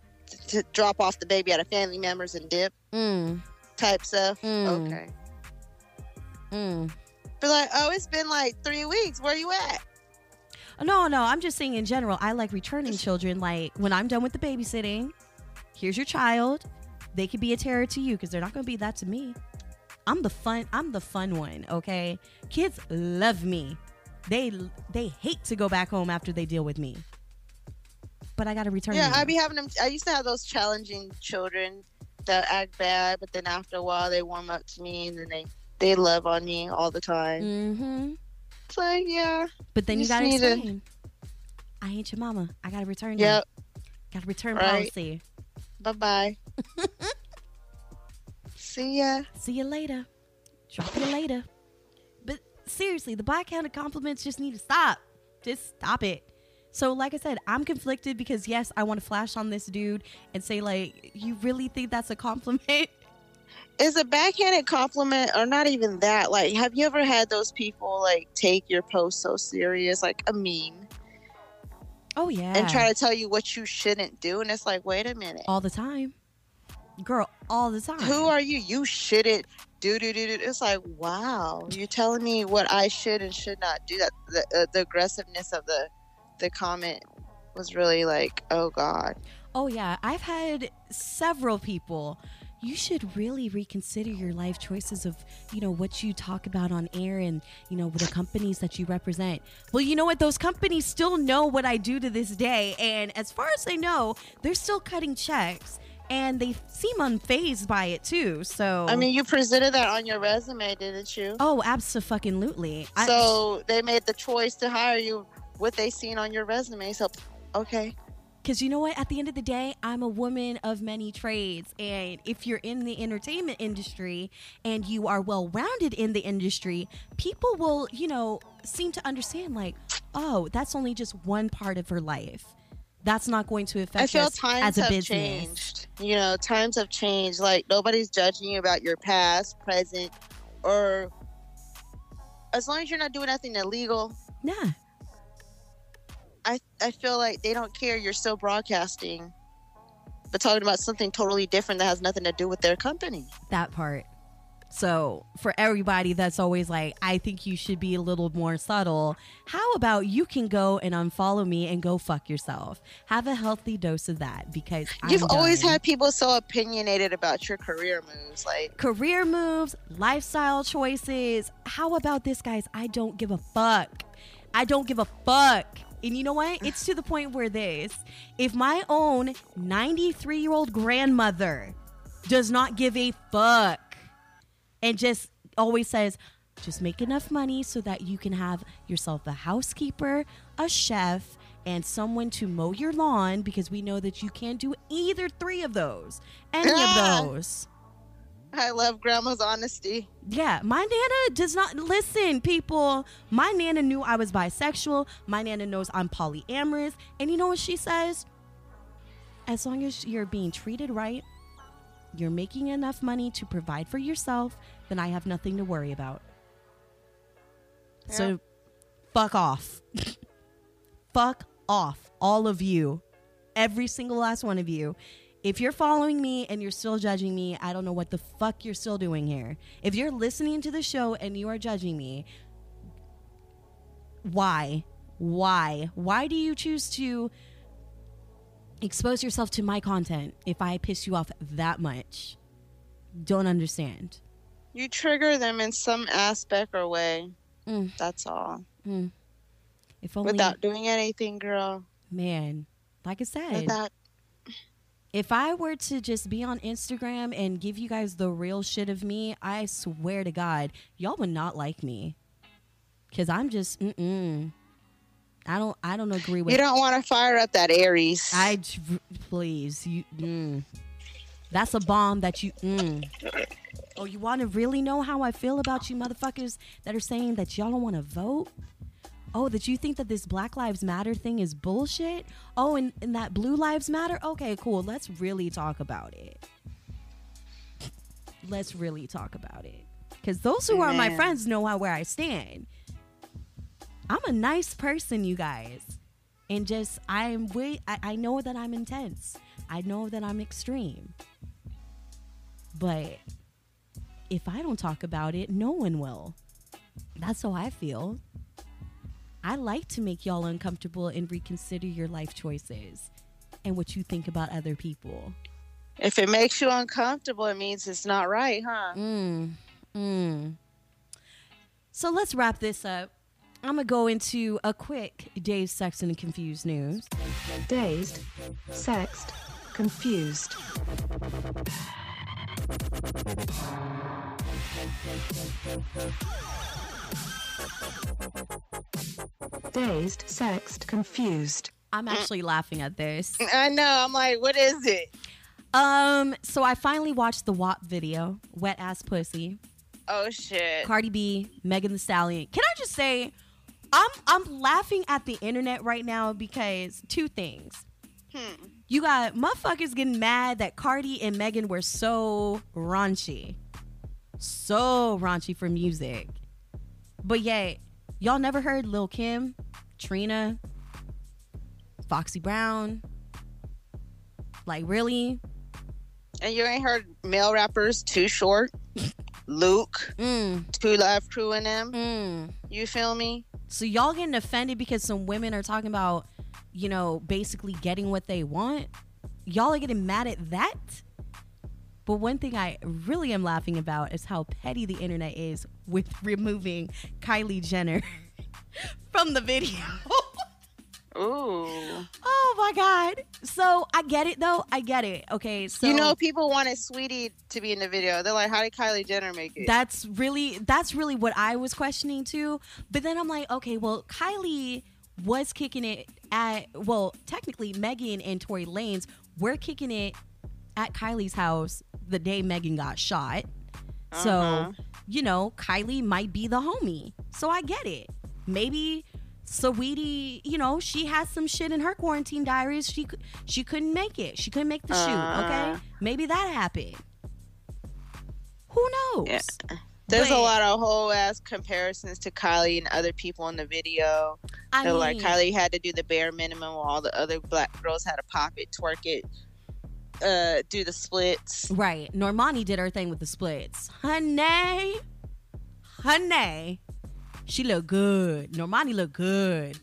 to drop off the baby at a family members and dip mm. type stuff. Mm. Okay. Mm. But like, oh, it's been like three weeks. Where you at? No, no. I'm just saying in general. I like returning children. Like when I'm done with the babysitting, here's your child. They could be a terror to you because they're not going to be that to me. I'm the fun. I'm the fun one. Okay, kids love me. They they hate to go back home after they deal with me. But I got to return. Yeah, I be having them. I used to have those challenging children that act bad, but then after a while they warm up to me and then they they love on me all the time. Mm-hmm. Like yeah. But then you, you gotta explain. To... I ain't your mama. I gotta return. You. Yep. Gotta return right. policy. Bye bye. See ya. See you later. Drop you later. But seriously, the backhanded compliments just need to stop. Just stop it. So, like I said, I'm conflicted because yes, I want to flash on this dude and say, like, you really think that's a compliment? is a backhanded compliment or not even that like have you ever had those people like take your post so serious like a meme oh yeah and try to tell you what you shouldn't do and it's like wait a minute. All the time. Girl all the time. Who are you? You shouldn't do do do do. It's like wow you're telling me what i should and should not do. That the, uh, the aggressiveness of the the comment was really like oh god. Oh yeah. I've had several people you should really reconsider your life choices of you know what you talk about on air and you know the companies that you represent. Well you know what? Those companies still know what i do to this day. And as far as they know they're still cutting checks. And they seem unfazed by it too. So i mean you presented that on your resume didn't you? Oh absolutely. So I, they made the choice to hire you what they seen on your resume. So okay because you know what? At the end of the day, I'm a woman of many trades. And if you're in the entertainment industry and you are well rounded in the industry, people will, you know, seem to understand like, oh, that's only just one part of her life. That's not going to affect I feel us times as a have business. Changed. You know, times have changed. Like nobody's judging you about your past, present, or as long as you're not doing nothing illegal. Nah I I feel like they don't care. You're still broadcasting, but talking about something totally different that has nothing to do with their company. That part. So, for everybody that's always like, I think you should be a little more subtle, how about you can go and unfollow me and go fuck yourself? Have a healthy dose of that because you've always had people so opinionated about your career moves, like career moves, lifestyle choices. How about this, guys? I don't give a fuck. I don't give a fuck. And you know what? It's to the point where this, if my own 93 year old grandmother does not give a fuck and just always says, just make enough money so that you can have yourself a housekeeper, a chef, and someone to mow your lawn because we know that you can't do either three of those. Any of those. I love grandma's honesty. Yeah, my nana does not listen, people. My nana knew I was bisexual. My nana knows I'm polyamorous. And you know what she says? As long as you're being treated right, you're making enough money to provide for yourself, then I have nothing to worry about. Yeah. So fuck off. fuck off, all of you. Every single last one of you if you're following me and you're still judging me, I don't know what the fuck you're still doing here. If you're listening to the show and you are judging me, why? Why? Why do you choose to expose yourself to my content if I piss you off that much? Don't understand. You trigger them in some aspect or way. Mm. That's all. Mm. If only without doing anything, girl. Man, like I said, without if I were to just be on Instagram and give you guys the real shit of me, I swear to God, y'all would not like me. Cause I'm just, mm-mm. I don't, I don't agree with. You don't want to fire up that Aries. I please you. Mm. That's a bomb that you. Mm. Oh, you want to really know how I feel about you, motherfuckers that are saying that y'all don't want to vote? Oh, that you think that this Black Lives Matter thing is bullshit? Oh, and, and that Blue Lives Matter? Okay, cool. Let's really talk about it. Let's really talk about it. Because those who are my friends know how, where I stand. I'm a nice person, you guys. And just, I'm way, I, I know that I'm intense. I know that I'm extreme. But if I don't talk about it, no one will. That's how I feel. I like to make y'all uncomfortable and reconsider your life choices and what you think about other people. If it makes you uncomfortable, it means it's not right, huh? Mm. Mm. So let's wrap this up. I'm gonna go into a quick dazed, sexed, and confused news. Dazed, sexed, confused. Dazed, sexed, confused. I'm actually laughing at this. I know. I'm like, what is it? Um, so I finally watched the WAP video, Wet Ass Pussy. Oh shit. Cardi B, Megan the Stallion. Can I just say I'm I'm laughing at the internet right now because two things. Hmm. You got motherfuckers getting mad that Cardi and Megan were so raunchy. So raunchy for music. But yet, y'all never heard Lil Kim, Trina, Foxy Brown? Like, really? And you ain't heard male rappers Too Short, Luke, mm. Two Live Crew, and them. Mm. You feel me? So y'all getting offended because some women are talking about, you know, basically getting what they want? Y'all are getting mad at that? But one thing I really am laughing about is how petty the internet is with removing Kylie Jenner from the video. Ooh. Oh my God. So I get it though. I get it. Okay. So you know, people wanted Saweetie to be in the video. They're like, how did Kylie Jenner make it? That's really that's really what I was questioning too. But then I'm like, okay, well, Kylie was kicking it at well, technically Megan and Tory Lanez were kicking it at Kylie's house the day Megan got shot. Uh-huh. So, you know, Kylie might be the homie. So I get it. Maybe Saweetie, you know, she has some shit in her quarantine diaries. She she couldn't make it. She couldn't make the uh, shoot. Okay, maybe that happened. Who knows? Yeah. There's but, a lot of whole ass comparisons to Kylie and other people in the video. I mean, like Kylie had to do the bare minimum while all the other black girls had to pop it, twerk it, uh, do the splits. Right. Normani did her thing with the splits. Honey, honey, she looked good. Normani looked good.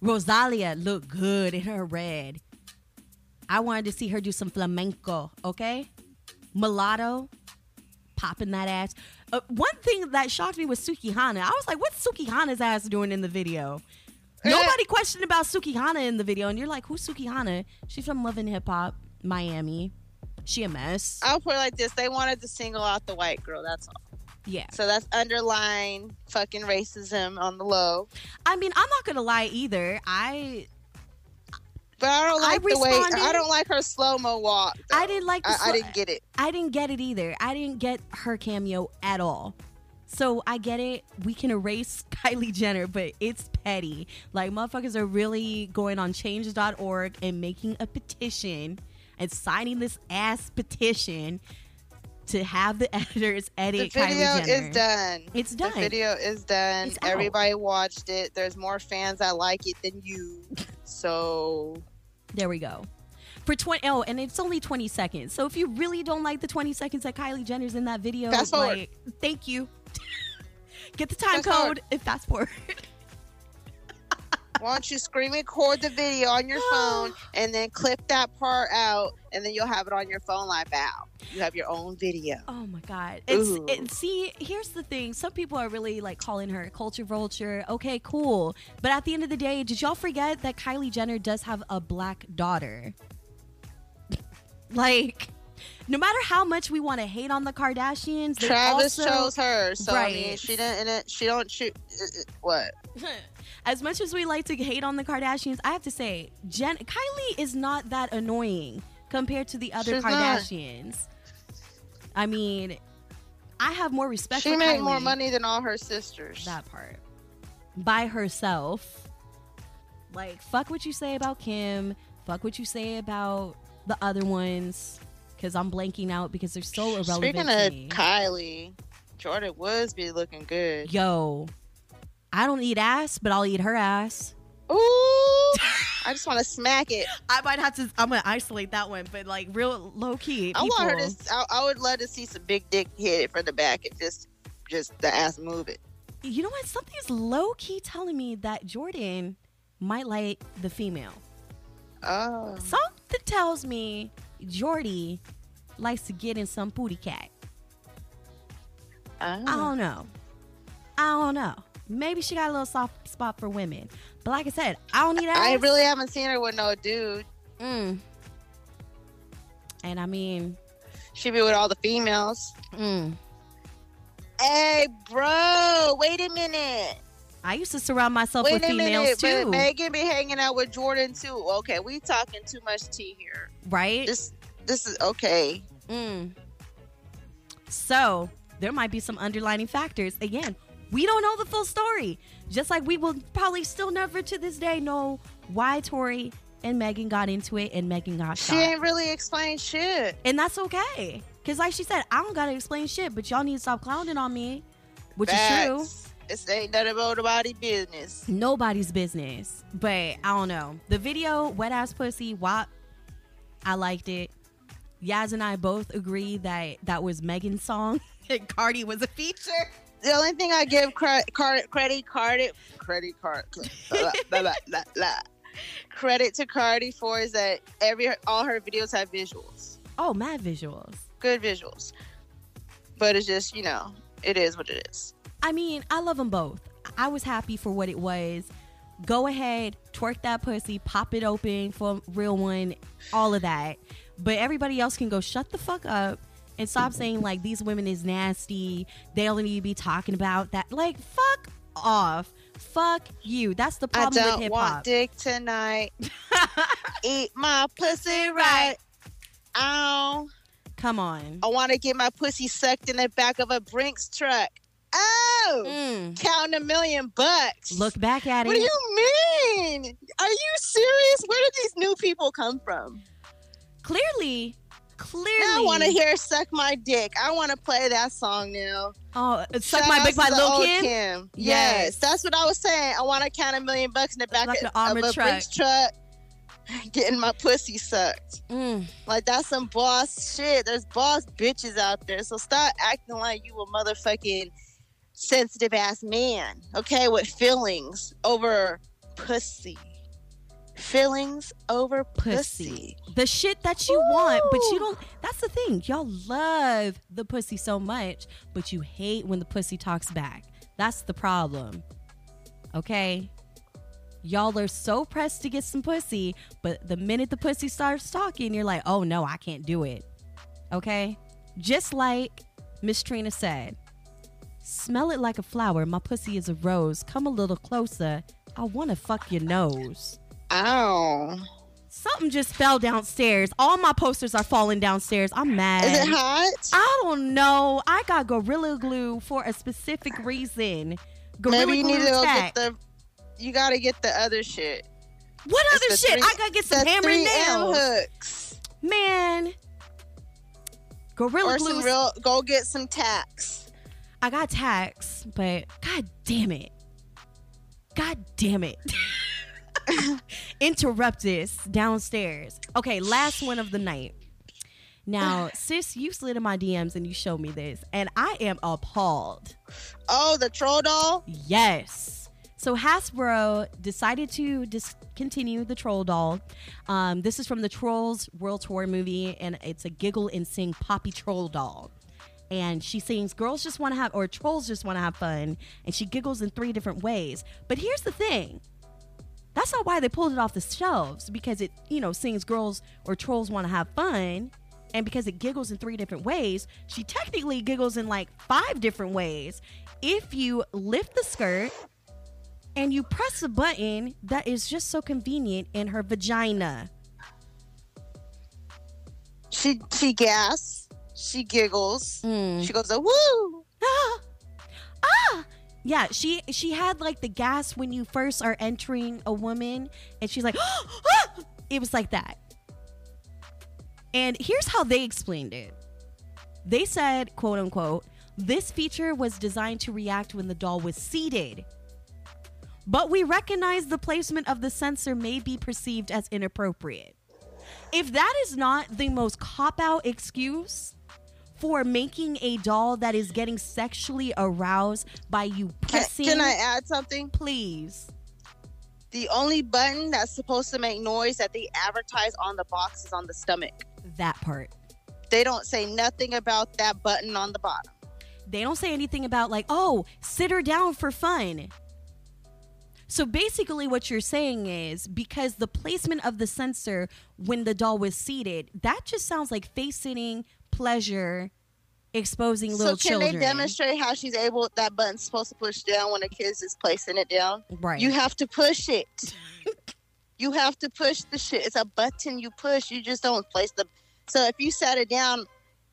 Rosalia looked good in her red. I wanted to see her do some flamenco, okay? Mulatto, popping that ass. Uh, one thing that shocked me was Sukihana. I was like, what's Sukihana's ass doing in the video? Eh. Nobody questioned about Sukihana in the video, and you're like, who's Sukihana? She's from Love and Hip Hop, Miami. She a mess. I'll put it like this: they wanted to single out the white girl. That's all. Yeah. So that's underlying fucking racism on the low. I mean, I'm not gonna lie either. I but I don't like I the way I don't like her slow mo walk. Though. I didn't like. I, I, didn't get it. I didn't get it either. I didn't get her cameo at all. So I get it. We can erase Kylie Jenner, but it's petty. Like motherfuckers are really going on Change.org and making a petition and signing this ass petition to have the editors edit. Kylie Jenner. The video is done. It's done. The video is done. It's Everybody out. watched it. There's more fans that like it than you. So there we go. For 20 oh, and it's only 20 seconds. So if you really don't like the 20 seconds that Kylie Jenner's in that video, fast forward. like thank you. Get the time fast code forward. and fast forward. Why don't you screen record the video on your phone and then clip that part out and then you'll have it on your phone live out. You have your own video. Oh my god. It's it, see, here's the thing. Some people are really like calling her a culture vulture. Okay, cool. But at the end of the day, did y'all forget that Kylie Jenner does have a black daughter? like no matter how much we want to hate on the Kardashians, Travis also, chose her, so right. I mean, she didn't. She don't shoot. Uh, uh, what? as much as we like to hate on the Kardashians, I have to say, Jen Kylie is not that annoying compared to the other She's Kardashians. Not. I mean, I have more respect. She made Kylie. more money than all her sisters. That part by herself. Like, fuck what you say about Kim. Fuck what you say about the other ones. Because I'm blanking out because they're so irrelevant. Speaking of Kylie, Jordyn Woods be looking good. Yo, I don't eat ass, but I'll eat her ass. Ooh, I just want to smack it. I might have to. I'm gonna isolate that one, but like real low key. People. I want her to. I, I, would love to see some big dick hit it from the back and just, just the ass move it. You know what? Something's low key telling me that Jordyn might like the female. Oh. Something tells me Jordy likes to get in some booty cat. Oh. I don't know. I don't know. Maybe she got a little soft spot for women. But like I said, I don't need ass. I really haven't seen her with no dude. Mm. And I mean, she be with all the females. Mm. Hey, bro, wait a minute. I used to surround myself wait with females minute, too. Megan be hanging out with Jordyn too. Okay, we talking too much tea here. Right? This this is okay. Mm. So there might be some underlining factors. Again, we don't know the full story. Just like we will probably still never to this day know why Tory and Megan got into it and Megan got shot. She ain't really explained shit. And that's okay. Because, like she said, I don't got to explain shit, but y'all need to stop clowning on me, which Facts. is true. This ain't none about nobody's business. Nobody's business. But I don't know. The video, Wet Ass Pussy, WAP, I liked it. Yas and I both agree that that was Megan's song and Cardi was a feature. The only thing I give credit, credit, credit, credit, credit, credit to Cardi for is that every all her videos have visuals. Oh, mad visuals. Good visuals. But it's just you know, it is what it is. I mean, I love them both. I was happy for what it was. Go ahead, twerk that pussy, pop it open for real one, all of that. But everybody else can go shut the fuck up and stop saying like these women is nasty. They only need to be talking about that. Like fuck off. Fuck you. That's the problem with hip hop. dick tonight. Eat my pussy right. Ow. Come on. I want to get my pussy sucked in the back of a Brinks truck. Oh, mm. counting a million bucks. Look back at what it. What do you mean? Are you serious? Where did these new people come from? Clearly, clearly. I want to hear "Suck My Dick." I want to play that song now. Oh, "Suck My Dick" by Lil Kim. Kim. Yes. yes. that's what I was saying. I want to count a million bucks in the back like of, of a truck. Truck getting my pussy sucked. Mm. Like that's some boss shit. There's boss bitches out there. So stop acting like you a motherfucking sensitive ass man, okay, with feelings over pussy. Feelings over pussy. pussy. The shit that you Ooh. want, but you don't. That's the thing. Y'all love the pussy so much, but you hate when the pussy talks back. That's the problem. Okay? Y'all are so pressed to get some pussy, but the minute the pussy starts talking, you're like, oh no, I can't do it. Okay? Just like Miss Trina said, Smell it like a flower. My pussy is a rose. Come a little closer. I want to fuck your nose. Ow. Something just fell downstairs. All my posters are falling downstairs. I'm mad. Is it hot? I don't know. I got Gorilla Glue for a specific reason. Gorilla Maybe you need to go get the. You got to get the other shit. What it's other shit? Three, I gotta get some hammer nails. hooks. Man. Gorilla or Glue. Some real, go get some tacks. I got tacks, but god damn it. God damn it. Interrupt this downstairs. Okay, last one of the night. Now, sis, you slid in my DMs and you showed me this, and I am appalled. Oh, the troll doll? Yes. So Hasbro decided to discontinue the troll doll. Um, this is from the Trolls World Tour movie, and it's a giggle and sing poppy troll doll and she sings girls just want to have or trolls just want to have fun and she giggles in three different ways but here's the thing that's not why they pulled it off the shelves because it you know sings girls or trolls want to have fun and because it giggles in three different ways she technically giggles in like five different ways if you lift the skirt and you press a button that is just so convenient in her vagina she she gasps she giggles. Mm. She goes, a woo! Ah! ah! Yeah, she she had like the gas when you first are entering a woman, and she's like, it was like that. And here's how they explained it. They said, quote unquote, this feature was designed to react when the doll was seated. But we recognize the placement of the sensor may be perceived as inappropriate. If that is not the most cop out excuse, for making a doll that is getting sexually aroused by you pressing. Can, can I add something? Please. The only button that's supposed to make noise that they advertise on the box is on the stomach. That part. They don't say nothing about that button on the bottom. They don't say anything about, like, oh, sit her down for fun. So basically, what you're saying is because the placement of the sensor when the doll was seated, that just sounds like face sitting pleasure exposing little so can children. they demonstrate how she's able that button's supposed to push down when a kid is placing it down? Right. You have to push it. You have to push the shit it's a button you push you just don't place the so if you set it down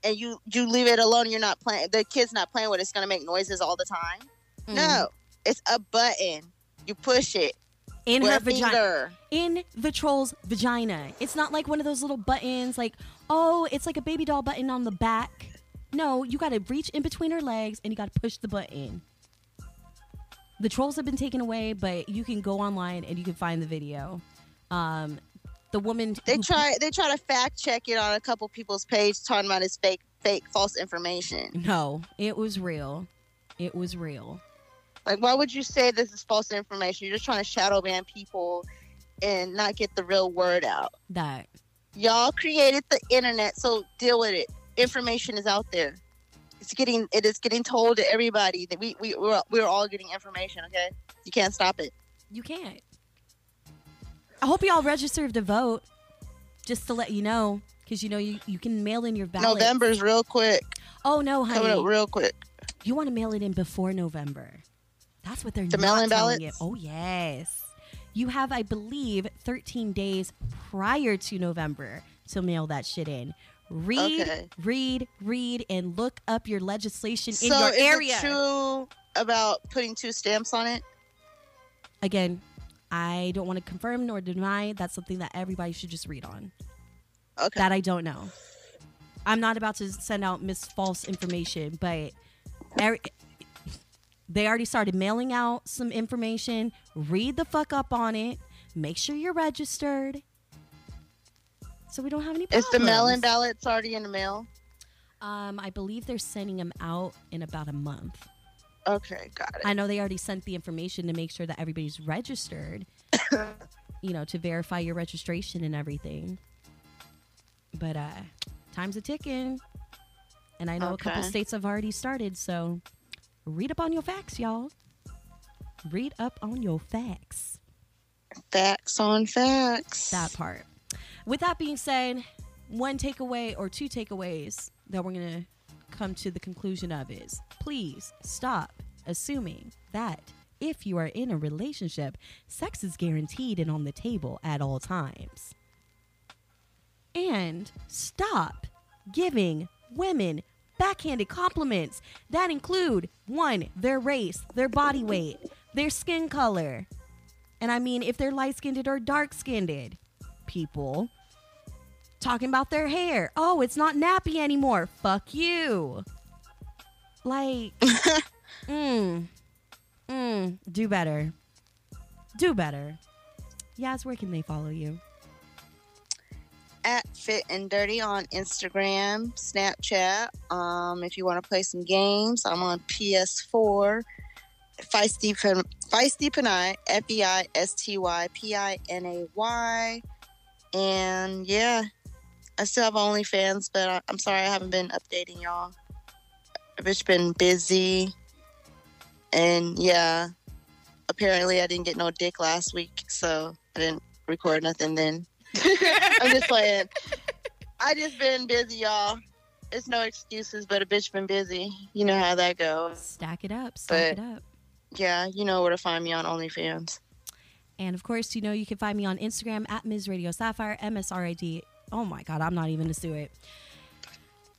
and you you leave it alone you're not playing the kid's not playing with it, it's going to make noises all the time? Mm. no it's a button. You push it. In her vagina in the troll's vagina. It's not like one of those little buttons like oh it's like a baby doll button on the back. No you got to reach in between her legs and you got to push the button. The trolls have been taken away but you can go online and you can find the video. Um the woman they try they try to fact check it on a couple people's page talking about it's fake fake false information. No it was real. It was real. Like, why would you say this is false information? You're just trying to shadow ban people and not get the real word out. That y'all created the internet, so deal with it. Information is out there. It's getting it is getting told to everybody that we we we're, we're all getting information. Okay, you can't stop it. You can't. I hope y'all registered to vote. Just to let you know, because you know you, you can mail in your ballot. November's real quick. Oh no, honey. Coming up real quick. You want to mail it in before November. That's what they're the mail-in ballots. You. Oh yes, you have, I believe, 13 days prior to November to mail that shit in. Read, okay. read, read, and look up your legislation so in your area. It true about putting two stamps on it. Again, I don't want to confirm nor deny. That's something that everybody should just read on. Okay. That I don't know. I'm not about to send out mis false information, but every, they already started mailing out some information. Read the fuck up on it. Make sure you're registered. So we don't have any problems. Is the mail-in ballots already in the mail? Um, I believe they're sending them out in about a month. Okay, got it. I know they already sent the information to make sure that everybody's registered. you know, to verify your registration and everything. But uh time's a ticking. And I know okay. a couple states have already started, so read up on your facts, y'all. Read up on your facts. Facts on facts. That part. With that being said, one takeaway or two takeaways that we're going to come to the conclusion of is please stop assuming that if you are in a relationship, sex is guaranteed and on the table at all times. And stop giving women backhanded compliments that include one, their race, their body weight, their skin color. And I mean, if they're light skinned or dark skinned, people talking about their hair. Oh, it's not nappy anymore. Fuck you. Like, mm, mm, do better. Do better. Yas, where can they follow you? At Fit and Dirty on Instagram, Snapchat. Um, if you want to play some games, I'm on PS4. Feisty, Feisty Pinay, F E I S T Y P I N A Y. And yeah, I still have OnlyFans, but I, I'm sorry I haven't been updating y'all. I've just been busy. And yeah, apparently I didn't get no dick last week, so I didn't record nothing then. I'm just playing. I just been busy, y'all. It's no excuses, but a bitch been busy. You know how that goes. Stack it up. Stack but, it up. Yeah, you know where to find me on OnlyFans. And of course, you know you can find me on Instagram at Ms. Radio Sapphire, MSRID. Oh my God, I'm not even to do it.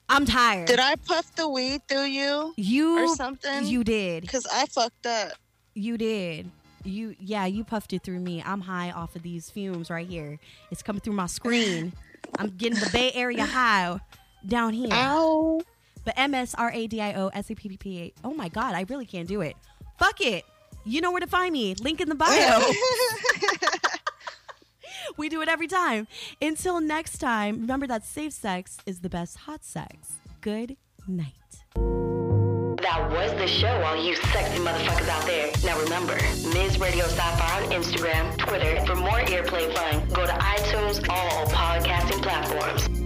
I'm tired. Did I puff the weed through you? You or something? You did. Because I fucked up. You did. You yeah, you puffed it through me. I'm high off of these fumes right here. It's coming through my screen. I'm getting the Bay Area high down here. Ow. But M S R A D I O S A P P P A. Oh my god, I really can't do it. Fuck it. You know where to find me. Link in the bio. we do it every time. Until next time, remember that safe sex is the best hot sex. Good night. That was the show, all you sexy motherfuckers out there. Now remember, Ms. Radio Sapphire on Instagram, Twitter. For more Earplay fun, go to iTunes, all podcasting platforms.